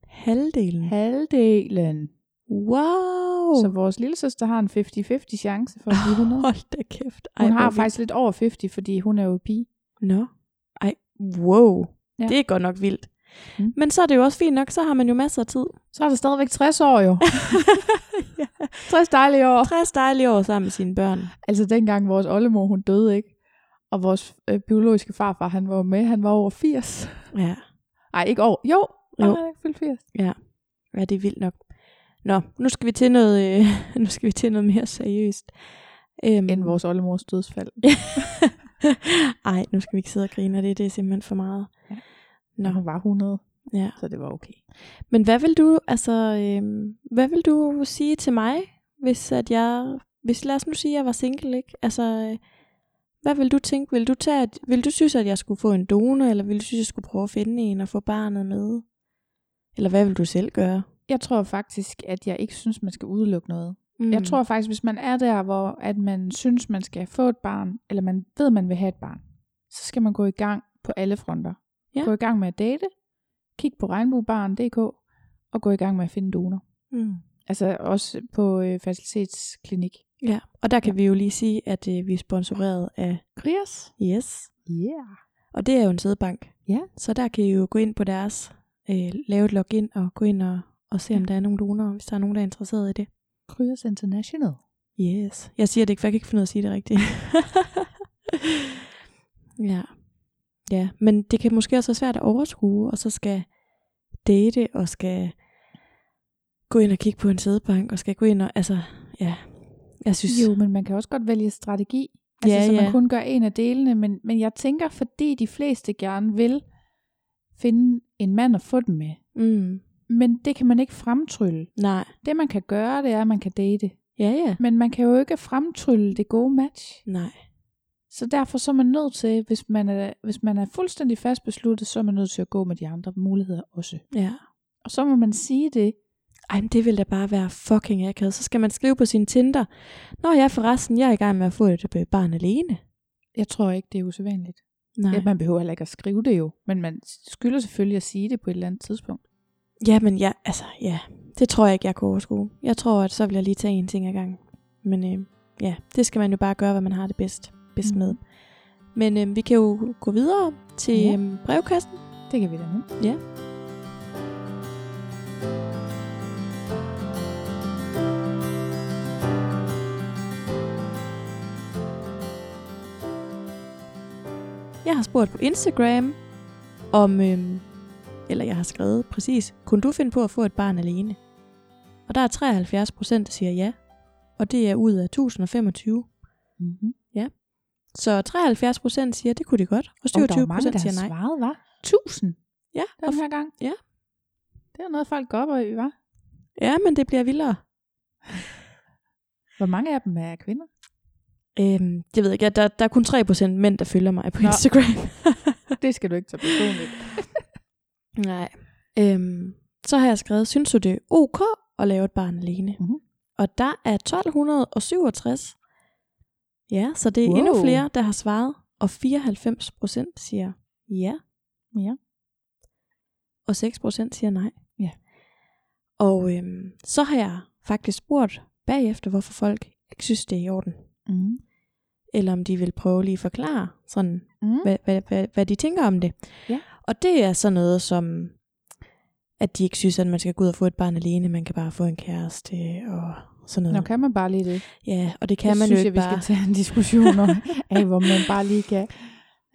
Halvdelen? Halvdelen. Wow! Så vores lille søster har en 50-50 chance for at blive 100. Hold da kæft. Ej, hun har faktisk lidt over 50, fordi hun er jo pige. Nå. Ej, wow. Ja. Det er godt nok vildt. Mm. Men så er det jo også fint nok, så har man jo masser af tid. Så er der stadigvæk 60 år jo. <laughs> ja. 60 dejlige år. 60 dejlige år sammen med sine børn. Altså dengang vores oldemor, hun døde ikke. Og vores øh, biologiske farfar, han var med, han var over 80. Ja. Nej, ikke over. Jo, jo. Han fyldt 80. Ja. ja, det er vildt nok. Nå, nu skal vi til noget, øh, <laughs> nu skal vi til noget mere seriøst. Um, End vores oldemors dødsfald. <laughs> Ej, nu skal vi ikke sidde og grine, det, det er simpelthen for meget. Ja. Nå. Hun var 100, ja. så det var okay. Men hvad vil du, altså, øh, hvad vil du sige til mig, hvis at jeg, hvis lad os nu sige, at jeg var single, ikke? Altså, øh, hvad vil du tænke? Vil du, tage, vil du synes, at jeg skulle få en donor, eller vil du synes, at jeg skulle prøve at finde en og få barnet med? Eller hvad vil du selv gøre? Jeg tror faktisk, at jeg ikke synes, man skal udelukke noget. Mm. Jeg tror faktisk, hvis man er der, hvor at man synes, man skal få et barn, eller man ved, man vil have et barn, så skal man gå i gang på alle fronter. Ja. Gå i gang med at date, kig på regnbuebarn.dk, og gå i gang med at finde donor. Mm. Altså også på øh, facilitetsklinik. Ja, og der kan vi jo lige sige, at øh, vi er sponsoreret af Krios? Yes. Yeah. Og det er jo en sædbank. Ja. Så der kan I jo gå ind på deres, øh, lave et login og gå ind og, og se, om der er nogle donorer, hvis der er nogen, der er interesseret i det. Krios International. Yes. Jeg siger det ikke, for jeg kan ikke finde ud af at sige det rigtigt. <laughs> ja. Ja, men det kan måske også være svært at overskue, og så skal date, og skal gå ind og kigge på en sædebank, og skal gå ind og, altså, ja, jeg synes... Jo, men man kan også godt vælge strategi. Altså, Ja, så man ja. kun gør en af delene. Men, men jeg tænker, fordi de fleste gerne vil finde en mand at få dem med. Mm, Men det kan man ikke fremtrylle. nej. Det man kan gøre, det er, at man kan date. Ja, ja. Men man kan jo ikke fremtrylle det gode match. Nej. Så derfor så er man nødt til, hvis man er, hvis man er fuldstændig fast besluttet, så er man nødt til at gå med de andre muligheder også. Ja. Og så må man sige det. Ej, men det vil da bare være fucking akavet. Så skal man skrive på sin Tinder. Nå ja, forresten, jeg er i gang med at få et barn alene. Jeg tror ikke, det er usædvanligt. Nej. Ja, man behøver heller ikke at skrive det jo. Men man skylder selvfølgelig at sige det på et eller andet tidspunkt. Ja, men ja, altså, ja. Det tror jeg ikke, jeg kunne overskue. Jeg tror, at så vil jeg lige tage en ting ad gangen. Men øh, ja, det skal man jo bare gøre, hvad man har det bedst, bedst Mhm. med. Men øh, vi kan jo gå videre til Ja. ja. øh, brevkassen. Det kan vi da nu. Ja. Jeg har spurgt på Instagram, om, øhm, eller jeg har skrevet præcis, kunne du finde på at få et barn alene? Og der er 73 procent, der siger ja, og det er ud af 1025. Mm-hmm. Så 73 procent siger, det kunne de godt, og Og der er 27 jo mange, procent siger nej. svaret, var. Tusind Ja, og den her gang. Ja. Det er noget, folk går op i, var. ja, men det bliver vildere. Hvor mange af dem er kvinder? Øhm, jeg ved ikke, ja, der, der er kun 3% mænd, der følger mig på Nå. Instagram. <laughs> Det skal du ikke tage personligt. <laughs> Nej. Øhm, så har jeg skrevet, synes du det er ok at lave et barn alene? Mhm. Og der er 1267. Ja, så det er wow. endnu flere, der har svaret. Og 94 procent siger ja, Ja. og 6 procent siger nej. Ja. Og øhm, så har jeg faktisk spurgt bagefter, hvorfor folk ikke synes, det er i orden. Mm. Eller om de vil prøve lige at forklare, sådan, Mm. hvad, hvad, hvad, hvad de tænker om det. Ja. Og det er sådan noget som, at de ikke synes, at man skal gå ud og få et barn alene, man kan bare få en kæreste og sådan noget. Nå, kan man bare lige det? Ja, og det kan det man synes jo jeg, ikke vi bare. skal tage en diskussion om, <laughs> af hvor man bare lige kan.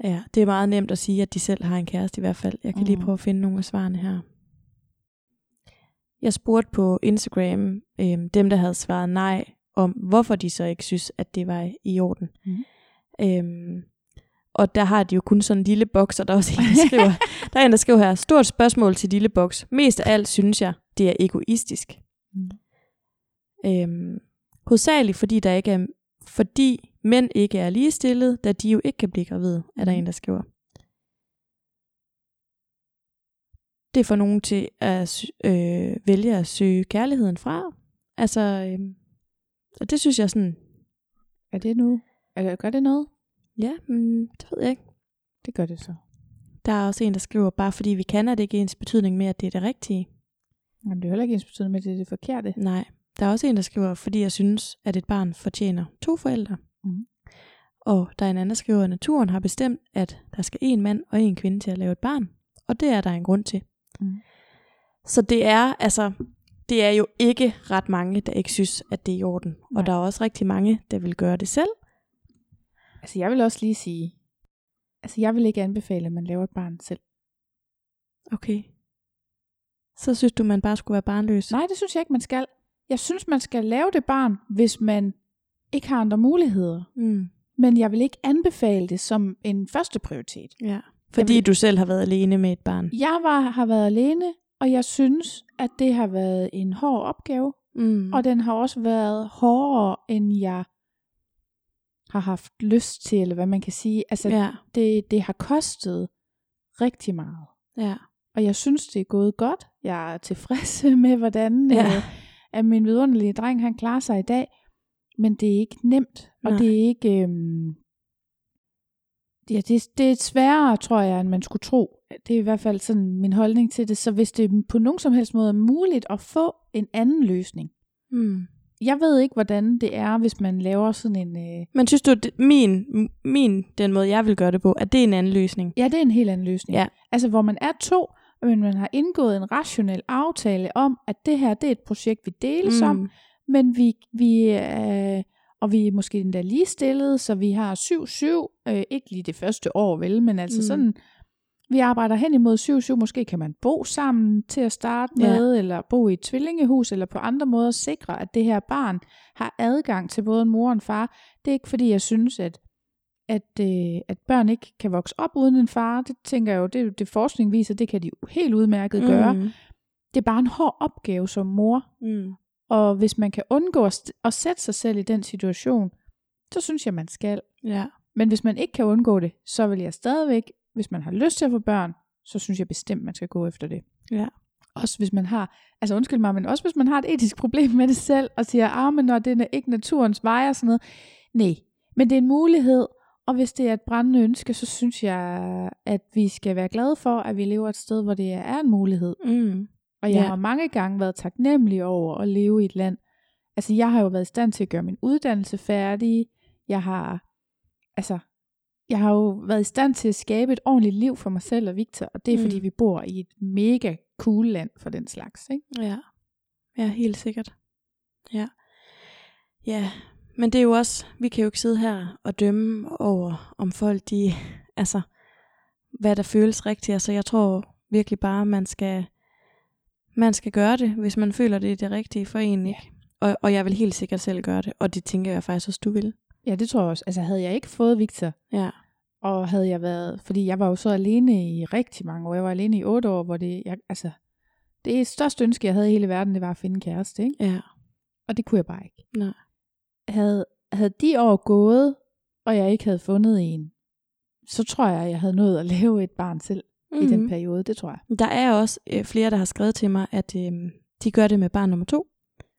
Ja, det er meget nemt at sige, at de selv har en kæreste i hvert fald. Jeg kan mm. lige prøve at finde nogle af svarene her. Jeg spurgte på Instagram øhm, dem, der havde svaret nej, om hvorfor de så ikke synes, at det var i orden. Mhm. Øhm, og der har de jo kun sådan en lille boks, og der er også en, der skriver, <laughs> der er en, der skriver her, stort spørgsmål til lille boks. Mest af alt synes jeg, det er egoistisk. Mm. Øhm, hovedsageligt fordi der ikke er, fordi mænd ikke er ligestillet, da de jo ikke kan blive gravide, er der Mhm. en, der skriver. Det får nogen til at øh, vælge at søge kærligheden fra. Altså, øh, og det synes jeg sådan, Er det nu? Er, gør det noget? Ja, men det ved jeg ikke. Det gør det så. Der er også en, der skriver, bare fordi vi kan, er det ikke ens betydning med, at det er det rigtige. Jamen, det er heller ikke ens betydende med, at det er det forkerte. Nej, der er også en, der skriver, fordi jeg synes, at et barn fortjener to forældre. Mhm. Og der er en anden, der skriver, at naturen har bestemt, at der skal en mand og en kvinde til at lave et barn. Og det er der en grund til. Mhm. Så det er altså, det er jo ikke ret mange, der ikke synes, at det er i orden. Nej. Og der er også rigtig mange, der vil gøre det selv. Altså, jeg vil også lige sige, altså, jeg vil ikke anbefale, at man laver et barn selv. Okay. Så synes du, man bare skulle være barnløs? Nej, det synes jeg ikke, man skal. Jeg synes, man skal lave det barn, hvis man ikke har andre muligheder. Mm. Men jeg vil ikke anbefale det som en første prioritet. Ja. Fordi vil- du selv har været alene med et barn. Jeg var, har været alene, og jeg synes, at det har været en hård opgave. Mm. Og den har også været hårdere, end jeg har haft lyst til, eller hvad man kan sige. Altså, ja, det, det har kostet rigtig meget. ja. Og jeg synes, det er gået godt. Jeg er tilfreds <laughs> med, hvordan Ja. øh, at min vidunderlige dreng, han klarer sig i dag. Men det er ikke nemt, og Nej. det er ikke... Øhm, ja, det, det er sværere, tror jeg, end man skulle tro. Det er i hvert fald sådan min holdning til det. Så hvis det på nogen som helst måde er muligt at få en anden løsning, Mm. Jeg ved ikke, hvordan det er, hvis man laver sådan en... Øh... Men synes du, det, min, min, den måde, jeg vil gøre det på, at det er en anden løsning? Ja, det er en helt anden løsning. Ja. Altså, hvor man er to, men man har indgået en rationel aftale om, at det her, det er et projekt, vi deles mm. om, men vi, vi øh, og vi er måske endda lige stillet, så vi har 7-7, øh, ikke lige det første år vel, men altså mm. sådan, vi arbejder hen imod 7-7, måske kan man bo sammen til at starte med, ja. eller bo i et tvillingehus, eller på andre måder sikre, at det her barn har adgang til både en mor og en far. Det er ikke fordi, jeg synes, at, at, øh, at børn ikke kan vokse op uden en far. Det tænker jeg jo, det, det forskning viser, det kan de jo helt udmærket mm. gøre. Det er bare en hård opgave som mor. Mm. Og hvis man kan undgå at, at sætte sig selv i den situation, så synes jeg, man skal. Ja. Men hvis man ikke kan undgå det, så vil jeg stadigvæk, hvis man har lyst til at få børn, så synes jeg bestemt, man skal gå efter det. Ja. Også hvis man har, altså undskyld mig, men også hvis man har et etisk problem med det selv, og siger, ah, men når det er ikke naturens vej og sådan noget. Nej, men det er en mulighed, og hvis det er et brændende ønske, så synes jeg, at vi skal være glade for, at vi lever et sted, hvor det er en mulighed. Mm. Og jeg ja. har mange gange været taknemmelig over at leve i et land. Altså jeg har jo været i stand til at gøre min uddannelse færdig. Jeg har, altså, jeg har jo været i stand til at skabe et ordentligt liv for mig selv og Victor. Og det er mm. fordi vi bor i et mega cool land for den slags. Ikke? Ja, ja helt sikkert. Ja. Ja, men det er jo også, vi kan jo ikke sidde her og dømme over, om folk de, <laughs> altså, hvad der føles rigtigt. Altså jeg tror virkelig bare, man skal man skal gøre det, hvis man føler, det er det rigtige for en. Ikke? Ja. Og, og jeg vil helt sikkert selv gøre det, og det tænker jeg faktisk også, du vil. Ja, det tror jeg også. Altså havde jeg ikke fået Victor, ja. Og havde jeg været, fordi jeg var jo så alene i rigtig mange år, jeg var alene i otte år, hvor det, jeg, altså, det største ønske, jeg havde i hele verden, det var at finde en kæreste, ikke? Ja. Og det kunne jeg bare ikke. Nej. Havde, havde de år gået, og jeg ikke havde fundet en, så tror jeg, jeg havde nået at lave et barn selv mm-hmm. i den mhm. periode, det tror jeg. Der er også øh, flere, der har skrevet til mig, at øh, de gør det med barn nummer to.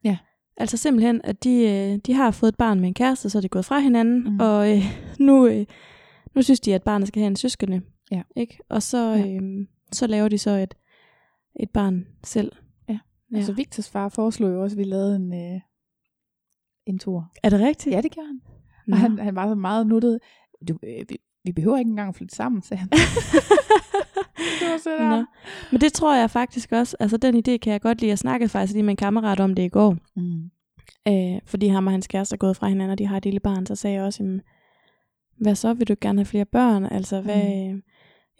Ja. Altså simpelthen, at de, øh, de har fået et barn med en kæreste, så er de gået fra hinanden, mm. og øh, nu, øh, nu synes de, at barnet skal have en søskende. Ja. Ikke? Og så, ja. øh, så laver de så et, et barn selv. Ja. ja. Altså Victors far foreslog jo også, at vi lavede en, øh, en tur. Er det rigtigt? Ja, det gør han. Og han, han var så meget nuttet. Du, øh, vi, vi behøver ikke engang at flytte sammen, sagde han. <laughs> det var Nå. Men det tror jeg faktisk også, altså den idé kan jeg godt lide. at snakke faktisk lige med en kammerat om det i går. Mm. Øh, fordi ham og hans kæreste er gået fra hinanden, og de har et lille barn, så sagde jeg også, jamen, hvad så, vil du gerne have flere børn? Altså, hvad... Mm.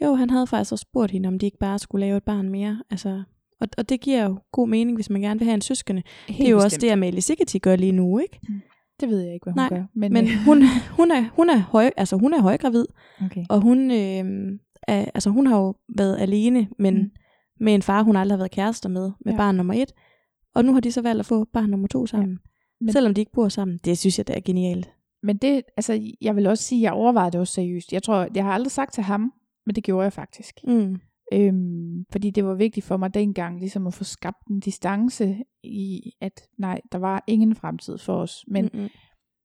Jo, han havde faktisk også spurgt hende, om de ikke bare skulle lave et barn mere. Altså, og, og det giver jo god mening, hvis man gerne vil have en søskende. Helt det er jo bestemt. også det, Amalie Sigeti gør lige nu, ikke? Mm. Det ved jeg ikke, hvad hun Nej, gør. Men, men øh, hun, hun, er, hun, er høj, altså, hun er højgravid, okay. og hun, øh, er, altså, hun har jo været alene, men mm. med en far, hun aldrig har været kærester med, med ja. barn nummer et. Og nu har de så valgt at få barn nummer to sammen. Ja. Men, selvom de ikke bor sammen. Det synes jeg, det er genialt. Men det, altså, jeg vil også sige, at jeg overvejede det også seriøst. Jeg tror, jeg har aldrig sagt til ham, men det gjorde jeg faktisk. Mm. Øhm, fordi det var vigtigt for mig dengang, ligesom at få skabt en distance i, at nej, der var ingen fremtid for os. Men, mm-hmm.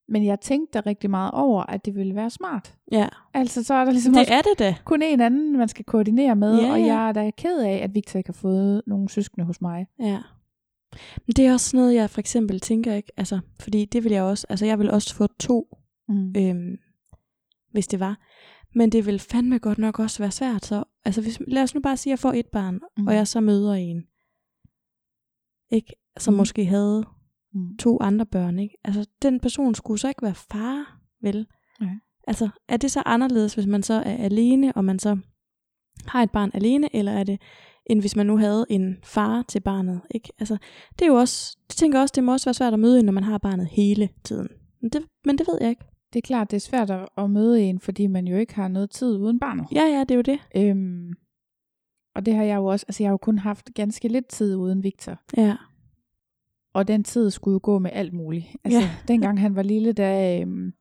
men jeg tænkte da rigtig meget over, at det ville være smart. Ja. Altså, så er der ligesom det også er det da. kun en anden, man skal koordinere med, ja, og ja. jeg er da ked af, at Victor ikke har fået nogle søskende hos mig. Ja. Men det er også noget, jeg for eksempel tænker ikke, altså, fordi det vil jeg også, altså jeg vil også få to, mm. øhm, hvis det var. Men det vil fandme godt nok også være svært, så, altså hvis, lad os nu bare sige, at jeg får et barn, mm. og jeg så møder en, ikke, som mm. måske havde mm. to andre børn, ikke? Altså, den person skulle så ikke være far, vel? Ja. Altså, er det så anderledes, hvis man så er alene, og man så har et barn alene, eller er det, end hvis man nu havde en far til barnet, ikke? Altså, det er jo også, det tænker også, det må også være svært at møde, når man har barnet hele tiden. Men det, men det ved jeg ikke. Det er klart, det er svært at, at møde en, fordi man jo ikke har noget tid uden barnet. Ja, ja, det er jo det. Øhm, og det har jeg jo også, altså jeg har jo kun haft ganske lidt tid uden Victor. Ja. Og den tid skulle jo gå med alt muligt. Altså, Ja. dengang han var lille, der øhm,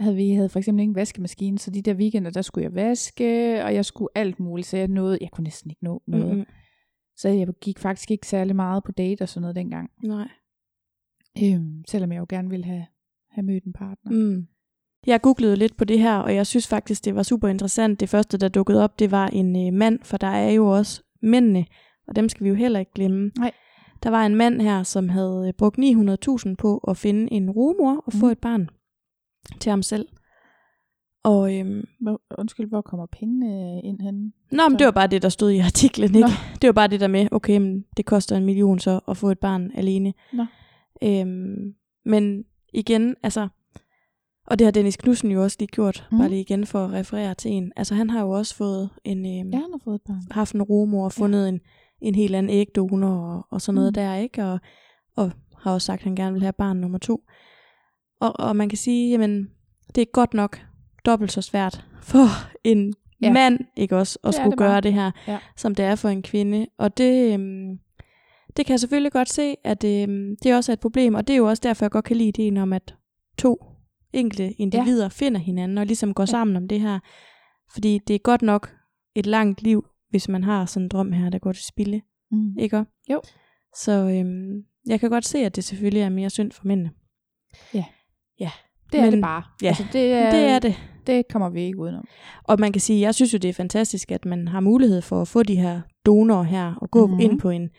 havde vi havde for eksempel ingen vaskemaskine, så de der weekender, der skulle jeg vaske, og jeg skulle alt muligt, så jeg nåede, jeg kunne næsten ikke nå noget. Mm-hmm. Så jeg gik faktisk ikke særlig meget på date og sådan noget dengang. Nej. Øhm, selvom jeg jo gerne ville have, have mødt en partner. Mm. Jeg googlede lidt på det her, og jeg synes faktisk, det var super interessant. Det første, der dukkede op, det var en øh, mand, for der er jo også mændene, og dem skal vi jo heller ikke glemme. Nej. Der var en mand her, som havde øh, brugt 900.000 på at finde en rumor og få Mhm. et barn til ham selv. Og øhm, Hvor, undskyld, hvor kommer pengene ind henne? Nå, men Så- det var bare det, der stod i artiklen, ikke? Nå. Det var bare det der med, okay, men det koster en million så at få et barn alene. Nå. Øhm, men igen, altså, og det har Dennis Knudsen jo også lige gjort, Mhm. mm. bare lige igen for at referere til en. Altså, han har jo også fået en, øhm, Ja, han har fået et barn. haft en rumor og fundet ja. en, en helt anden ægdonor og, og sådan noget Mm. mm. der, ikke? Og, og har også sagt, at han gerne vil have barn nummer to. Og, og man kan sige, jamen, det er godt nok dobbelt så svært for en Ja. ja. mand, ikke også, at Det skulle det bare. gøre det her, Ja. som det er for en kvinde. Og det, øhm, det kan jeg selvfølgelig godt se, at øhm, det også er et problem, og det er jo også derfor, jeg godt kan lide ideen om, at to enkelte individer ja. finder hinanden og ligesom går Ja. ja. sammen om det her. Fordi det er godt nok et langt liv, hvis man har sådan en drøm her, der går til spilde. Mm. Ikke? Jo. Så øhm, jeg kan godt se, at det selvfølgelig er mere synd for mændene. Det er Men- det bare. ja, altså, det, er, Det er det. det kommer vi ikke udenom. Og man kan sige, jeg synes jo, det er fantastisk, at man har mulighed for at få de her donorer her, og gå Mhm. mm-hmm. ind på en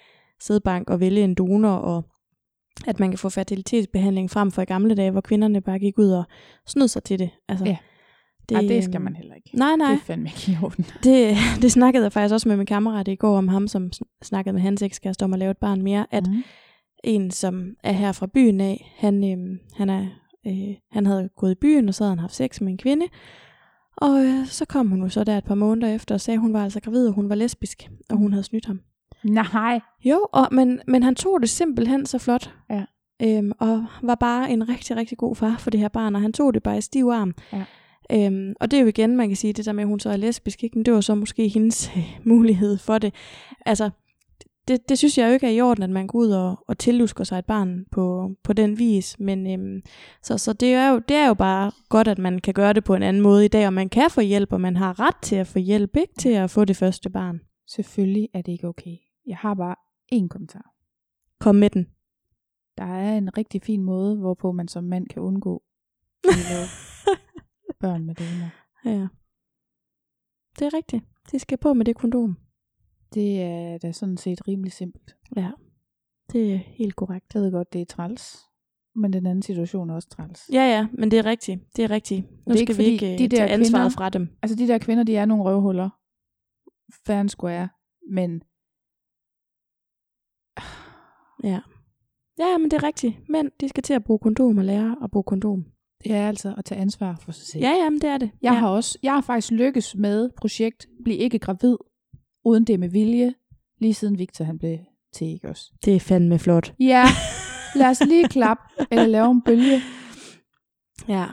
sædbank og vælge en donor, og at man kan få fertilitetsbehandling frem for i gamle dage, hvor kvinderne bare gik ud og snød sig til det. Altså, Ja. Det, ja, det skal man heller ikke. Nej, nej. Det er fandme ikke i orden. <laughs> Det, det snakkede jeg faktisk også med min kammerat i går om ham, som sn- snakkede med hans ekskæreste om at lave et barn mere, at mm. en, som er her fra byen af, han, øhm, han, er, øh, han havde gået i byen, og så havde han haft sex med en kvinde. Og øh, så kom hun jo så der et par måneder efter og sagde, at hun var altså gravid, og hun var lesbisk, og hun havde snydt ham. Nej. Jo, og, men, men han tog det simpelthen så flot. Ja. Øhm, og var bare en rigtig, rigtig god far for det her barn, og han tog det bare i stiv arm. Ja. Øhm, og det er jo igen, man kan sige, det der med, at hun så er lesbisk, ikke? men det var så måske hendes øh, mulighed for det. Altså, det, det synes jeg jo ikke er i orden, at man går ud og, og tillusker sig et barn på, på den vis. Men øhm, så, så det, er jo, det er jo bare godt, at man kan gøre det på en anden måde i dag, og man kan få hjælp, og man har ret til at få hjælp, ikke til at få det første barn. Selvfølgelig er det ikke okay. Jeg har bare én kommentar. Kom med den. Der er en rigtig fin måde, hvorpå man som mand kan undgå <laughs> at lave børn med donor. Ja. Det er rigtigt. De skal på med det kondom. Det er da sådan set rimelig simpelt. Ja. Det er helt korrekt. Jeg ved godt, det er træls. Men den anden situation er også træls. Ja, ja, men det er rigtigt. Det er rigtigt. Nu Det er skal ikke vi ikke de de der tage ansvaret kvinder- fra dem. Altså de der kvinder, de er nogle røvhuller. Fair and square. Men Ja. Ja, men det er rigtigt. Men de skal til at bruge kondom og lære at bruge kondom. det er altså at tage ansvar for sig selv. Ja, ja, men det er det. Jeg ja. har også, jeg har faktisk lykkes med projekt Bliv ikke gravid, uden det med vilje, lige siden Victor han blev til, ikke også? Det er fandme flot. Ja, <laughs> lad os lige klappe, eller lave en bølge. Ja.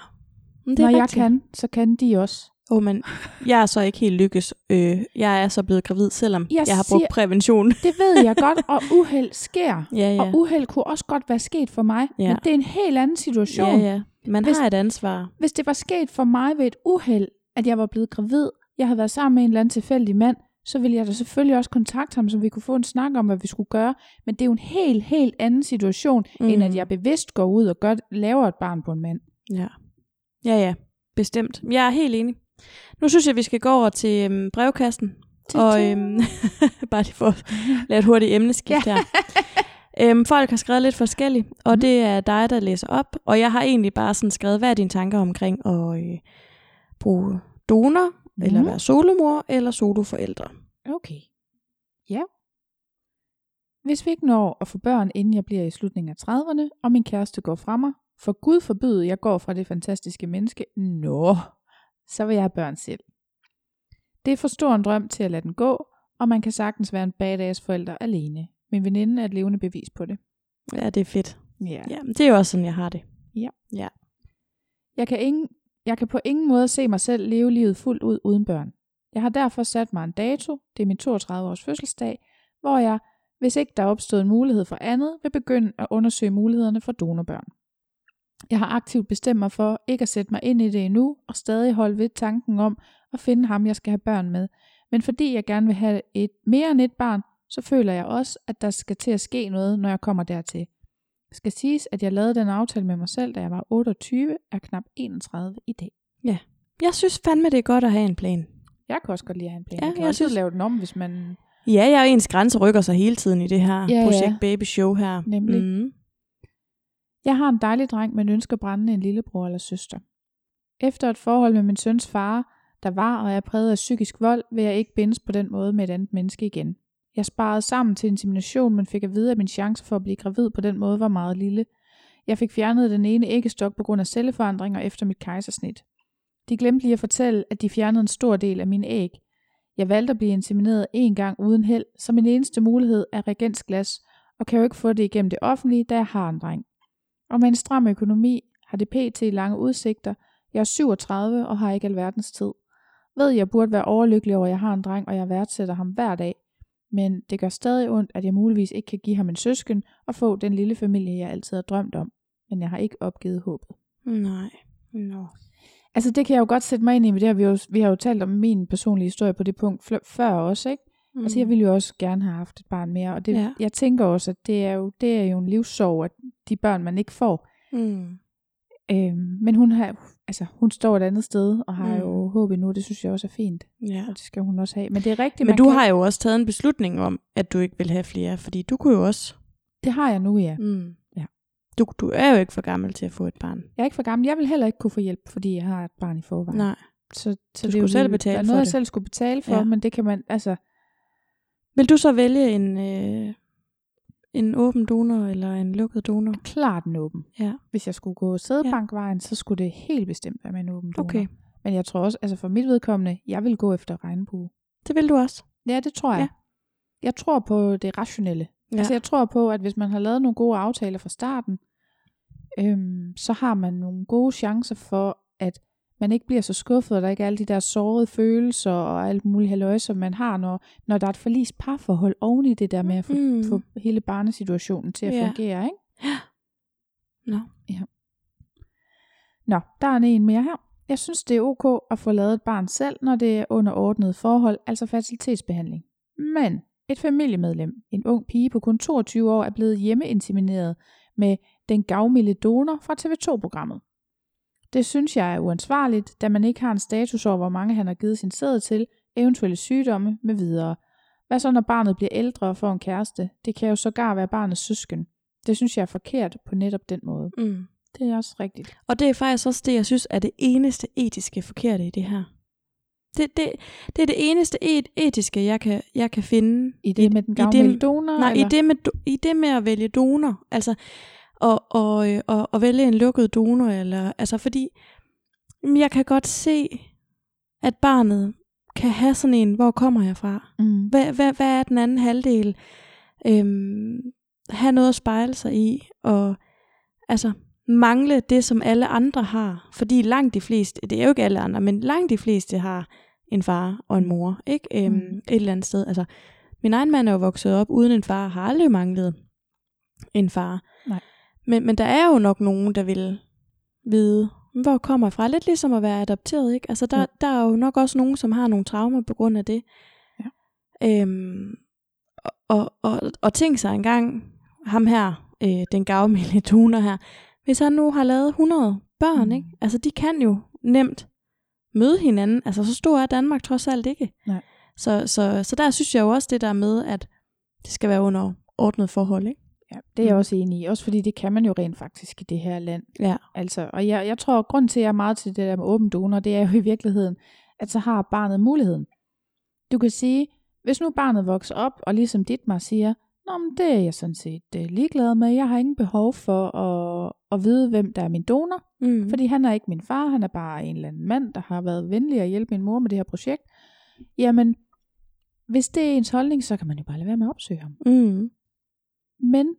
Men det Når er jeg kan, så kan de også. Oh, men jeg er så ikke helt lykkes. Øh, jeg er så blevet gravid, selvom Jeg jeg, jeg har brugt siger- prævention. Det ved jeg <laughs> godt, og uheld sker. ja, ja. Og uheld kunne også godt være sket for mig, Ja. men det er en helt anden situation. ja, ja. Man Hvis- har et ansvar. Hvis det var sket for mig ved et uheld, at jeg var blevet gravid, jeg havde været sammen med en eller anden tilfældig mand, så ville jeg da selvfølgelig også kontakte ham, så vi kunne få en snak om, hvad vi skulle gøre. Men det er jo en helt, helt anden situation, mm. end at jeg bevidst går ud og gør, laver et barn på en mand. Ja. Ja, ja. Bestemt. Jeg er helt enig. Nu synes jeg, vi skal gå over til øhm, brevkassen. Og øhm, <laughs> bare lige for at <laughs> lave et hurtigt emneskift her. <laughs> øhm, folk har skrevet lidt forskelligt, og Mhm. det er dig, der læser op. Og jeg har egentlig bare sådan skrevet, hvad er dine tanker omkring at øh, bruge donor, mm. eller Mhm. være solomor, eller soloforældre. Okay. Ja. Hvis vi ikke når at få børn, inden jeg bliver i slutningen af 30'erne, og min kæreste går fra mig, for Gud forbyde, jeg går fra det fantastiske menneske, nå, så vil jeg have børn selv. Det er for stor en drøm til at lade den gå, og man kan sagtens være en badass forælder alene. Min veninde er et levende bevis på det. Ja, det er fedt. Ja. Ja, men det er jo også sådan, jeg har det. Jeg kan, ingen, jeg kan på ingen måde se mig selv leve livet fuldt ud uden børn. Jeg har derfor sat mig en dato, det er min 32 års fødselsdag, hvor jeg, hvis ikke der er opstået en mulighed for andet, vil begynde at undersøge mulighederne for donorbørn. Jeg har aktivt bestemt mig for ikke at sætte mig ind i det endnu, og stadig holde ved tanken om at finde ham, jeg skal have børn med. Men fordi jeg gerne vil have et mere end et barn, så føler jeg også, at der skal til at ske noget, når jeg kommer dertil. Skal siges, at jeg lavede den aftale med mig selv, da jeg var 28, er knap 31 i dag. Jeg synes fandme, det er godt at have en plan. Jeg kan også godt lide at have en plan. Ja, Ja, jeg kan jeg også synes- lave den om, hvis man... Ja, ja, og ens grænse rykker sig hele tiden i det her Ja, ja. projekt Baby Show her. Nemlig. Mm. Jeg har en dejlig dreng, men ønsker brændende en lillebror eller søster. Efter et forhold med min søns far, der var og er præget af psykisk vold, vil jeg ikke bindes på den måde med et andet menneske igen. Jeg sparede sammen til insemination, men fik at vide, at min chance for at blive gravid på den måde var meget lille. Jeg fik fjernet den ene æggestok på grund af celleforandringer efter mit kejsersnit. De glemte lige at fortælle, at de fjernede en stor del af mine æg. Jeg valgte at blive insemineret en gang uden held, så min eneste mulighed er regensglas, og kan jo ikke få det igennem det offentlige, da jeg har en dreng. Og med en stram økonomi har det pt. lange udsigter. Jeg er 37 og har ikke alverdens tid. Ved, jeg burde være overlykkelig over, at jeg har en dreng, og jeg værdsætter ham hver dag. Men det gør stadig ondt, at jeg muligvis ikke kan give ham en søsken og få den lille familie, jeg altid har drømt om. Men jeg har ikke opgivet håbet. Nej. No. Altså det kan jeg jo godt sætte mig ind i, men det har vi, jo, vi har jo talt om min personlige historie på det punkt før også, ikke? Mm. Altså jeg ville jo også gerne have haft et barn mere, og det, ja. jeg tænker også, at det er, jo, det er jo en livssorg, at de børn, man ikke får. Mm. Øhm, men hun, har, altså, hun står et andet sted, og har Mm. jo håb endnu, det synes jeg også er fint, Ja. og det skal hun også have. Men det er rigtigt, Men du kan, har jo også taget en beslutning om, at du ikke vil have flere, fordi du kunne jo også. det har jeg nu, ja. Mm. Ja. Du, du er jo ikke for gammel til at få et barn. Jeg er ikke for gammel, jeg vil heller ikke kunne få hjælp, fordi jeg har et barn i forvejen. Nej. Så, så Du det er skulle jo selv betale der er for noget, jeg det. selv skulle betale for, ja. men det kan man, altså, Vil du så vælge en, øh, en åben donor eller en lukket donor? klart en åben. Ja. Hvis jeg skulle gå sædebankvejen, så skulle det helt bestemt være med en åben donor. Okay. Men jeg tror også, altså for mit vedkommende, jeg vil gå efter regnbue. Det vil du også. Ja, det tror jeg. Ja. Jeg tror på det rationelle. Ja. Altså jeg tror på, at hvis man har lavet nogle gode aftaler fra starten, øhm, så har man nogle gode chancer for, at man ikke bliver så skuffet, og der ikke er alle de der sårede følelser og alt muligt halløj, som man har, når, når der er et forlis parforhold oven i det der med at få, Mm. få hele barnesituationen til at Ja. fungere, ikke? Nå. Nå, der er en mere her. Jeg synes, det er ok at få lavet et barn selv, når det er under ordnet forhold, altså fertilitetsbehandling. Men et familiemedlem, en ung pige på kun 22 år, er blevet hjemmeinsemineret med den gavmilde donor fra TV2-programmet. Det synes jeg er uansvarligt, da man ikke har en status over, hvor mange han har givet sin sæd til, eventuelle sygdomme med videre. Hvad så, når barnet bliver ældre og får en kæreste? Det kan jo sågar være barnets søsken. Det synes jeg er forkert på netop den måde. Mm. Det er også rigtigt. Og det er faktisk også det, jeg synes er det eneste etiske forkerte i det her. Det, det, det er det eneste et, etiske, jeg kan, jeg kan finde. I det med den i gavmilde donor? Nej, i eller? det, med, i det med at vælge donor. Altså, og, og, øh, og, og vælge en lukket donor. Eller, altså, fordi jamen, jeg kan godt se, at barnet kan have sådan en, hvor kommer jeg fra? Mm. Hvad, hvad, hvad er den anden halvdel? Øhm, have noget at spejle sig i, og altså mangle det, som alle andre har. Fordi langt de fleste, det er jo ikke alle andre, men langt de fleste har en far og en mor, ikke? Øhm, Mm. Et eller andet sted. Altså, min egen mand er jo vokset op uden en far, har aldrig manglet en far. Nej. Men, men der er jo nok nogen, der vil vide, hvor kommer jeg fra? Lidt ligesom at være adopteret, ikke? Altså, der, Jo. der er jo nok også nogen, som har nogle traumer på grund af det. Ja. Øhm, og, og, og, tænk sig engang, ham her, øh, den gavmilde <laughs> donor her, hvis han nu har lavet 100 børn, Mm. ikke? Altså, de kan jo nemt møde hinanden. Altså, så stor er Danmark trods alt ikke. Nej. Så, så, så der synes jeg jo også det der med, at det skal være under ordnet forhold, ikke? Ja, det er jeg Mm. også enig i. Også fordi det kan man jo rent faktisk i det her land. Ja. Altså, og jeg, jeg tror, at grund til, at jeg er meget til det der med åben donor, det er jo i virkeligheden, at så har barnet muligheden. Du kan sige, hvis nu barnet vokser op, og ligesom dit mig siger, Nå, men det er jeg sådan set øh, ligeglad med. Jeg har ingen behov for at, at vide, hvem der er min donor. Mm. Fordi han er ikke min far, han er bare en eller anden mand, der har været venlig at hjælpe min mor med det her projekt. Jamen, hvis det er ens holdning, så kan man jo bare lade være med at opsøge ham. Mm. Men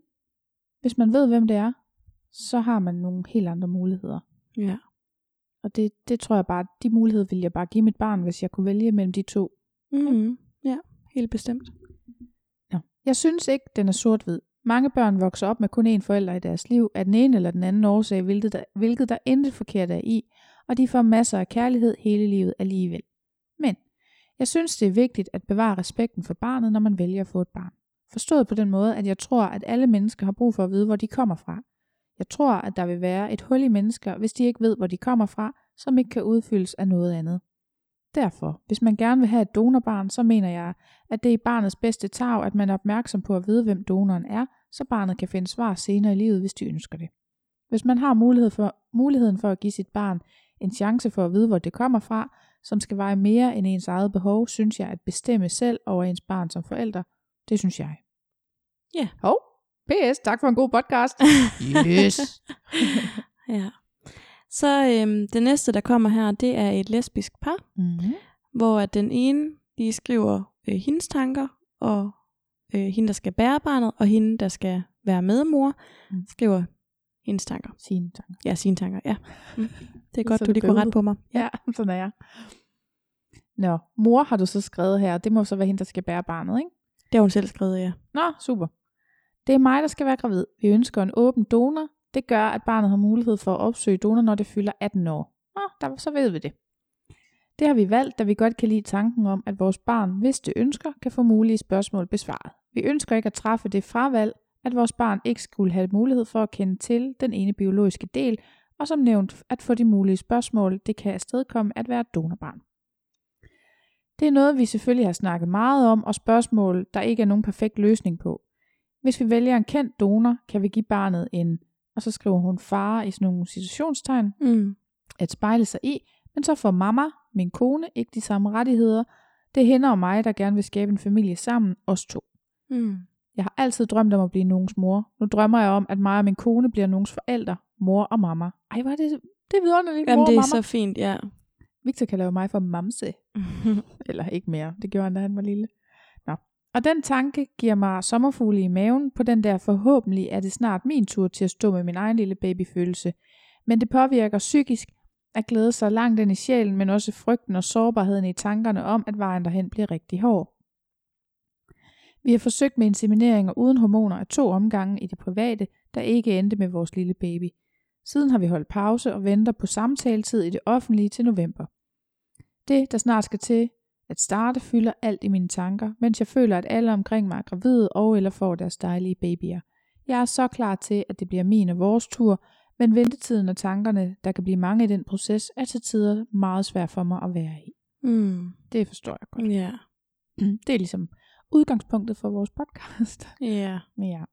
hvis man ved, hvem det er, så har man nogle helt andre muligheder. Ja. Og det, det tror jeg bare, de muligheder ville jeg bare give mit barn, hvis jeg kunne vælge mellem de to. Mm. Ja, helt bestemt. Nå. Jeg synes ikke, den er sort-hvid. Mange børn vokser op med kun én forælder i deres liv af den ene eller den anden årsag, hvilket der, hvilket der intet forkert er i, og de får masser af kærlighed hele livet alligevel. Men jeg synes, det er vigtigt at bevare respekten for barnet, når man vælger at få et barn. Forstået på den måde, at jeg tror, at alle mennesker har brug for at vide, hvor de kommer fra. Jeg tror, at der vil være et hul i mennesker, hvis de ikke ved, hvor de kommer fra, som ikke kan udfyldes af noget andet. Derfor, hvis man gerne vil have et donorbarn, så mener jeg, at det er i barnets bedste tag, at man er opmærksom på at vide, hvem donoren er, så barnet kan finde svar senere i livet, hvis de ønsker det. Hvis man har mulighed for, muligheden for at give sit barn en chance for at vide, hvor det kommer fra, som skal veje mere end ens eget behov, synes jeg at bestemme selv over ens barn som forælder. Det synes jeg. Ja. Hov, PS, tak for en god podcast. <laughs> yes. <laughs> Ja. Så øhm, det næste, der kommer her, det er et lesbisk par, Mm-hmm. hvor at den ene lige skriver øh, hendes tanker, og øh, hende, der skal bære barnet, og hende, der skal være medmor, Mm. skriver hendes tanker. Sine tanker. Ja, sine tanker, ja. Mm. Det er <laughs> godt, Så du lige kunne rette bøvlet. på mig. Ja, sådan er jeg. Nå, mor har du så skrevet her. Det må så være hende, der skal bære barnet, ikke? Det har hun selv skrevet, ja. Nå, super. Det er mig, der skal være gravid. Vi ønsker en åben donor. Det gør, at barnet har mulighed for at opsøge donor, når det fylder 18 år. Nå, der, så ved vi det. Det har vi valgt, da vi godt kan lide tanken om, at vores barn, hvis det ønsker, kan få mulige spørgsmål besvaret. Vi ønsker ikke at træffe det fravalg, at vores barn ikke skulle have mulighed for at kende til den ene biologiske del, og som nævnt, at få de mulige spørgsmål, det kan afstedkomme at være donorbarn. Det er noget, vi selvfølgelig har snakket meget om, og spørgsmål, der ikke er nogen perfekt løsning på. Hvis vi vælger en kendt donor, kan vi give barnet en, og så skriver hun far i sådan nogle situationstegn, Mm. at spejle sig i, men så får mamma, min kone, ikke de samme rettigheder. Det er hende og mig, der gerne vil skabe en familie sammen, os to. Mm. Jeg har altid drømt om at blive nogens mor. Nu drømmer jeg om, at mig og min kone bliver nogens forældre, mor og mamma. Ej, hvor er det, det er vidunderligt, Jamen, mor det og er mamma. så fint, ja. Victor kan lave mig for mamse. <laughs> Eller ikke mere. Det gjorde han, da han var lille. Nå. Og den tanke giver mig sommerfugle i maven på den der forhåbentlig er det snart min tur til at stå med min egen lille babyfølelse. Men det påvirker psykisk at glæde sig langt ind i sjælen, men også frygten og sårbarheden i tankerne om, at vejen derhen bliver rigtig hård. Vi har forsøgt med insemineringer uden hormoner af to omgange i det private, der ikke endte med vores lille baby. Siden har vi holdt pause og venter på samtaletid i det offentlige til november. Det, der snart skal til at starte, fylder alt i mine tanker, mens jeg føler, at alle omkring mig er gravide og eller får deres dejlige babyer. Jeg er så klar til, at det bliver min og vores tur, men ventetiden og tankerne, der kan blive mange i den proces, er til tider meget svært for mig at være i. mm. Det forstår jeg godt. Ja. <clears throat> Det er ligesom udgangspunktet for vores podcast. <laughs> Ja. Ja.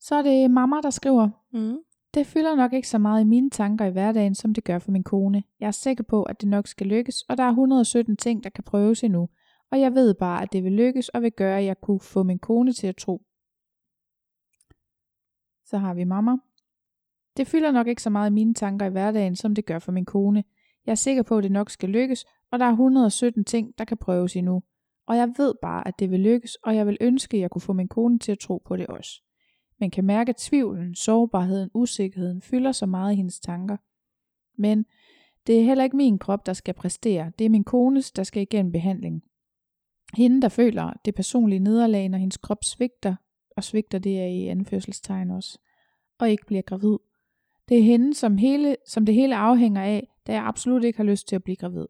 Så er det mamma, der skriver, Mm. Det fylder nok ikke så meget i mine tanker i hverdagen, som det gør for min kone. Jeg er sikker på, at det nok skal lykkes, og der er 117 ting, der kan prøves endnu. Og jeg ved bare, at det vil lykkes, og vil gøre, at jeg kunne få min kone til at tro. Så har vi mamma. Det fylder nok ikke så meget i mine tanker i hverdagen, som det gør for min kone. Jeg er sikker på, at det nok skal lykkes, og der er 117 ting, der kan prøves endnu. Og jeg ved bare, at det vil lykkes, og jeg vil ønske, at jeg kunne få min kone til at tro på det også. Men kan mærke, at tvivlen, sårbarheden, usikkerheden fylder så meget i hendes tanker. Men det er heller ikke min krop, der skal præstere. Det er min kones, der skal igennem behandling. Hende, der føler det personlige nederlag, når hendes krop svigter, og svigter det er i anførselstegn også, og ikke bliver gravid. Det er hende, som, hele, som det hele afhænger af, da jeg absolut ikke har lyst til at blive gravid.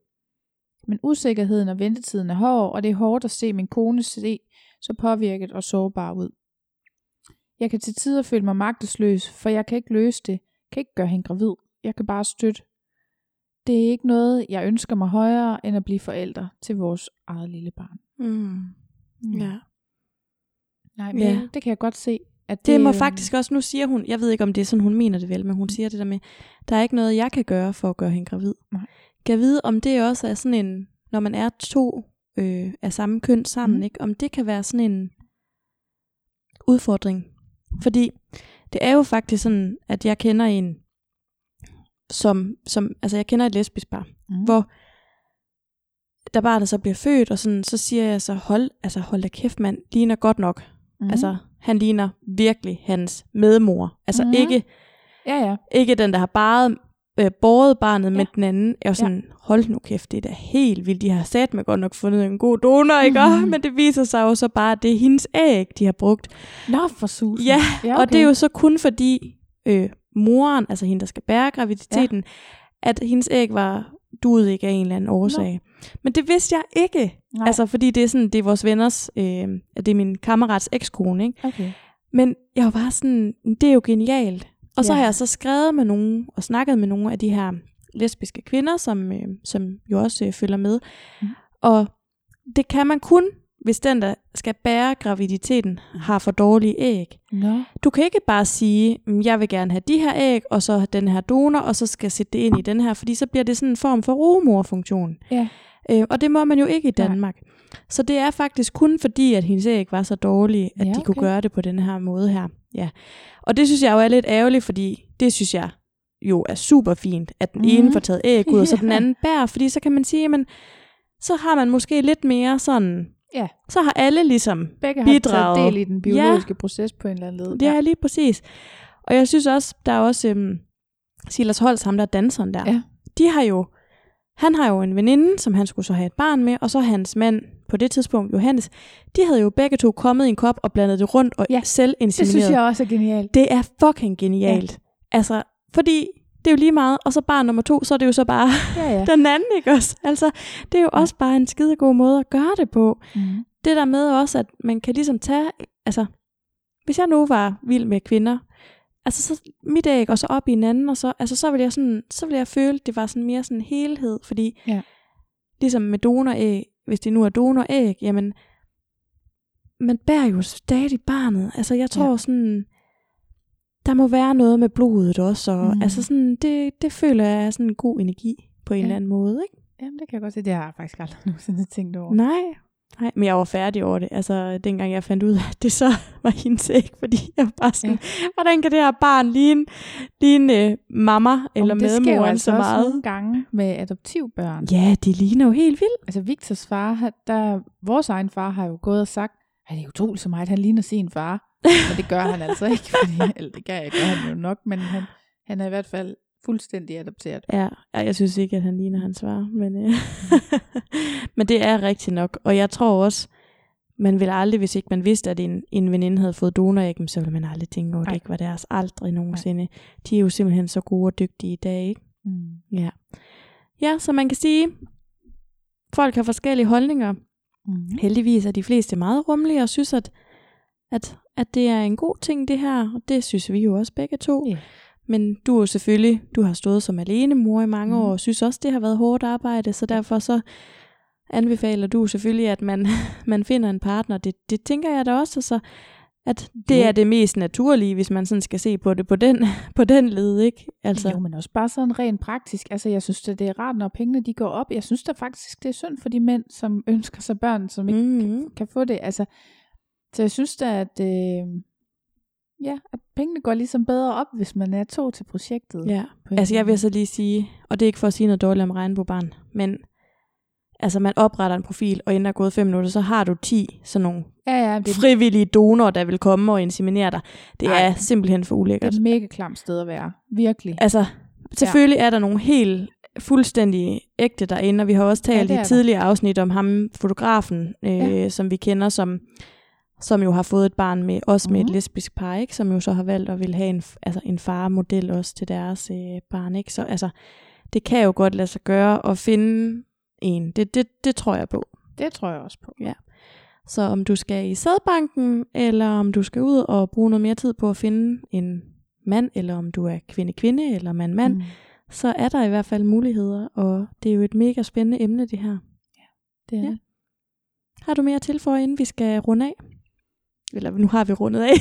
Men usikkerheden og ventetiden er hård, og det er hårdt at se min kone se så påvirket og sårbar ud. Jeg kan til tider føle mig magtesløs, for jeg kan ikke løse det, kan ikke gøre hende gravid. Jeg kan bare støtte. Det er ikke noget, jeg ønsker mig højere, end at blive forældre til vores eget lille barn. Mm. Ja. Nej, men Ja. det kan jeg godt se. At Det må øhm, faktisk også, nu siger hun, jeg ved ikke om det er sådan, hun mener det vel, men hun siger det der med, der er ikke noget, jeg kan gøre for at gøre hende gravid. Nej. Kan vide, om det også er sådan en, når man er to øh, af samme køn sammen, Mhm. ikke? om det kan være sådan en udfordring. Fordi det er jo faktisk sådan, at jeg kender en, som, som altså jeg kender et lesbisk par, Mm. hvor da barnet så bliver født, og sådan, så siger jeg så, hold, altså hold da kæft mand, ligner godt nok. Mm. Altså, han ligner virkelig hans medmor. Altså mm. ikke, Ja, ja. ikke den, der har baret, øh, båret barnet, ja. Men den anden er sådan, ja. hold nu kæft, det er da helt vildt. De har sat med godt nok fundet en god donor, ikke? Mm. Men det viser sig jo så bare, at det er hendes æg, de har brugt. Nå, for susen. Ja, ja okay. og det er jo så kun fordi øh, moren, altså hende, der skal bære graviditeten, ja. at hendes æg var duet ikke af en eller anden årsag. Nå. Men det vidste jeg ikke. Nej. Altså, fordi det er sådan, det er vores venners, øh, det er min kammerats ekskone, ikke? Okay. Men jeg var bare sådan, det er jo genialt. Og så Ja. har jeg så skrevet med nogen, og snakket med nogle af de her lesbiske kvinder, som, øh, som jo også øh, følger med. Mm. Og det kan man kun, hvis den, der skal bære graviditeten, har for dårlige æg. Nå. Du kan ikke bare sige, "Mm, jeg vil gerne have de her æg, og så den her donor, og så skal jeg sætte det ind i den her, fordi så bliver det sådan en form for rugemorfunktion. Ja. Øh, og det må man jo ikke i Nej. Danmark. Så det er faktisk kun fordi, at hendes æg var så dårlige, at Ja, de kunne okay. gøre det på den her måde her. Ja. Og det synes jeg jo er lidt ærgerligt, fordi det synes jeg jo er super fint, at den Mhm. ene får taget æg ud, og så den <laughs> Ja. anden bærer, fordi så kan man sige, men så har man måske lidt mere sådan, Ja. så har alle ligesom Begge har Bidraget. taget del i den biologiske ja. proces på en eller anden led. Det er lige præcis. Og jeg synes også, der er også øhm, Silas Holst, ham der er danseren der. Ja. De har jo, han har jo en veninde, som han skulle så have et barn med, og så hans mand på det tidspunkt, Johannes, de havde jo begge to kommet i en kop og blandet det rundt og Ja, selv det synes jeg også er genialt. Det er fucking genialt. Ja. Altså, fordi det er jo lige meget, og så barn nummer to, så er det jo så bare Ja, ja. <laughs> den anden, ikke også? Altså, det er jo også bare en skide god måde at gøre det på Mm. det der med også, at man kan ligesom tage, altså, hvis jeg nu var vild med kvinder, altså så mit æg, og så op i en anden, og så, altså så ville jeg sådan, så ville jeg føle, at det var sådan mere sådan en helhed, fordi Ja. ligesom med donoræg, hvis det nu er donoræg, jamen, man bærer jo stadig barnet, altså jeg tror Ja. sådan, der må være noget med blodet også, og Mm. altså sådan, det, det føler jeg er sådan en god energi på en ja. eller anden måde, ikke? Jamen, det kan jeg godt se. Det har jeg faktisk aldrig <laughs> nogensinde tænkt over. Nej, nej, men jeg var færdig over det. Altså, dengang jeg fandt ud af, at det så <laughs> var hendes æg, fordi jeg var bare sådan, ja. hvordan kan det her barn ligne, ligne uh, mamma eller Og det sker medmoren altså så også meget? nogle gange med adoptivbørn. Ja, de ligner jo helt vildt. Altså Victors far, der, vores egen far har jo gået og sagt, at det er utroligt så meget, han ligner sin far. <laughs> Men det gør han altså ikke, fordi, eller det gør, gør han jo nok, men han, han er i hvert fald fuldstændig adopteret. Ja, jeg synes ikke, at han ligner hans far, men, øh, <laughs> men det er rigtigt nok. Og jeg tror også, man vil aldrig, hvis ikke man vidste, at en, en veninde havde fået donoræg, så ville man aldrig tænke over, at det ikke var deres. Aldrig nogensinde. De er jo simpelthen så gode og dygtige i dag, ikke? Mm. Ja. Ja, så man kan sige, folk har forskellige holdninger. Mm. Heldigvis er de fleste meget rummelige og synes, at, at, at det er en god ting, det her. Og det synes vi jo også begge to. Ja. Men du er selvfølgelig, du har stået som alene mor i mange Mhm. år, og synes også, det har været hårdt arbejde. Så derfor så anbefaler du selvfølgelig, at man, <laughs> man finder en partner. Det, det tænker jeg da også. Så at det Jo. er det mest naturlige, hvis man sådan skal se på det på den, <laughs> på den led, ikke? Altså. Jo, men også bare sådan rent praktisk. Altså, jeg synes, at det er rart, når pengene de går op. Jeg synes da faktisk, det er synd for de mænd, som ønsker sig børn, som ikke Mm-hmm. kan få det. Altså, så jeg synes da, at, øh, ja, at pengene går ligesom bedre op, hvis man er to til projektet. Ja, altså jeg vil så lige sige, og det er ikke for at sige noget dårligt om regnbuebarn, men altså man opretter en profil, og inden der er gået fem minutter, så har du 10 sådan nogle Ja, ja, det, frivillige donorer, der vil komme og inseminere dig. Det Ej. er simpelthen for det er ulækkert. et mega klamt sted at være. Virkelig. Altså, selvfølgelig er der nogle helt fuldstændig ægte derinde, og vi har også Ja, talt ja, i tidligere afsnit om ham, fotografen, øh, Ja. som vi kender, som, som jo har fået et barn med, også med Mhm. et lesbisk par, ikke? som jo så har valgt at vil have en, altså en farmodel også til deres øh, barn. Ikke? Så altså, det kan jo godt lade sig gøre at finde en. Det, det, det tror jeg på. Det tror jeg også på. Så om du skal i sædbanken, eller om du skal ud og bruge noget mere tid på at finde en mand, eller om du er kvinde-kvinde, eller mand-mand, Mm. så er der i hvert fald muligheder, og det er jo et mega spændende emne, det her. Det er Ja. det. Har du mere til for, inden vi skal runde af? Eller nu har vi rundet af.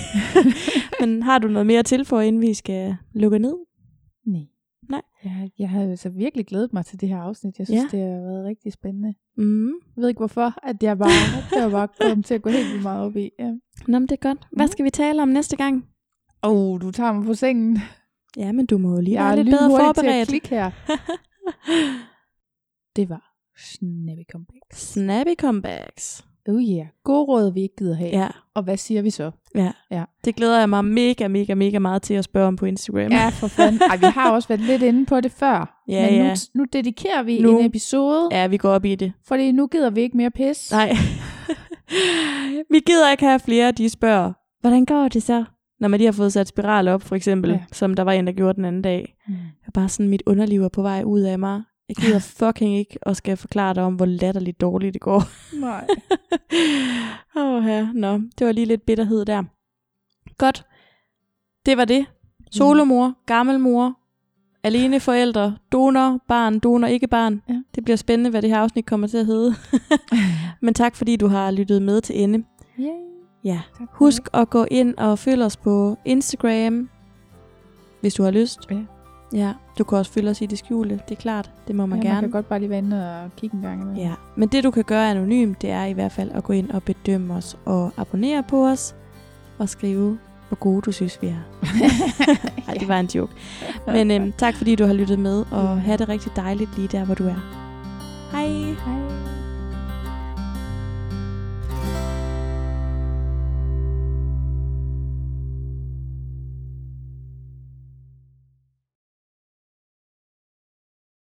<laughs> Men har du noget mere til for, inden vi skal lukke ned? Nej. Nej. Jeg, jeg har altså virkelig glædet mig til det her afsnit. Jeg synes, Ja. det har været rigtig spændende. Mm. Jeg ved ikke hvorfor, at jeg bare, det var bare kommet til at gå helt vildt meget op i. Ja. Nå, men det er godt. Hvad Mhm. skal vi tale om næste gang? Åh, oh, du tager mig på sengen. Ja, men du må jo lige jeg være er lidt bedre forberedt. klikke her. <laughs> Det var Snappy Comeback. Snappy comebacks. Oh yeah. God råd, vi ikke gider have. Ja, Og hvad siger vi så? ja. Ja. Det glæder jeg mig mega, mega, mega meget til at spørge om på Instagram. Ja, for fanden. Ej, vi har også været lidt inde på det før. Ja, men nu, ja. nu dedikerer vi Nu. en episode, ja, vi går op i det. fordi nu gider vi ikke mere pis. Nej. <laughs> vi gider ikke have flere, de spørger, hvordan går det så? Når man lige har fået sat spiral op, for eksempel, Ja. som der var en, der gjorde den anden dag. Mm. Jeg bare sådan, mit underliv er på vej ud af mig. Jeg gider <laughs> fucking ikke og skal forklare dig om, hvor latterligt dårligt det går. Nej. <laughs> Åh oh, ja, nå, det var lige lidt bitterhed der. Godt. Det var det. Solomor, gammelmor, alene forældre, donor, barn, donor, ikke barn. Ja. Det bliver spændende, hvad det her afsnit kommer til at hedde. <laughs> Men tak fordi du har lyttet med til ende. Yay. Ja. Tak Husk at gå ind og følge os på Instagram, hvis du har lyst. Ja. Ja, du kan også følge os i det skjulte, det er klart. Det må man ja, gerne. Man kan godt bare lige være inde og kigge en gang imellem. Ja, men det du kan gøre anonymt, det er i hvert fald at gå ind og bedømme os og abonnere på os og skrive, hvor gode du synes, vi er. <laughs> Nej, det var en joke. Men øhm, tak fordi du har lyttet med, og have det rigtig dejligt lige der, hvor du er. Hej! Hej.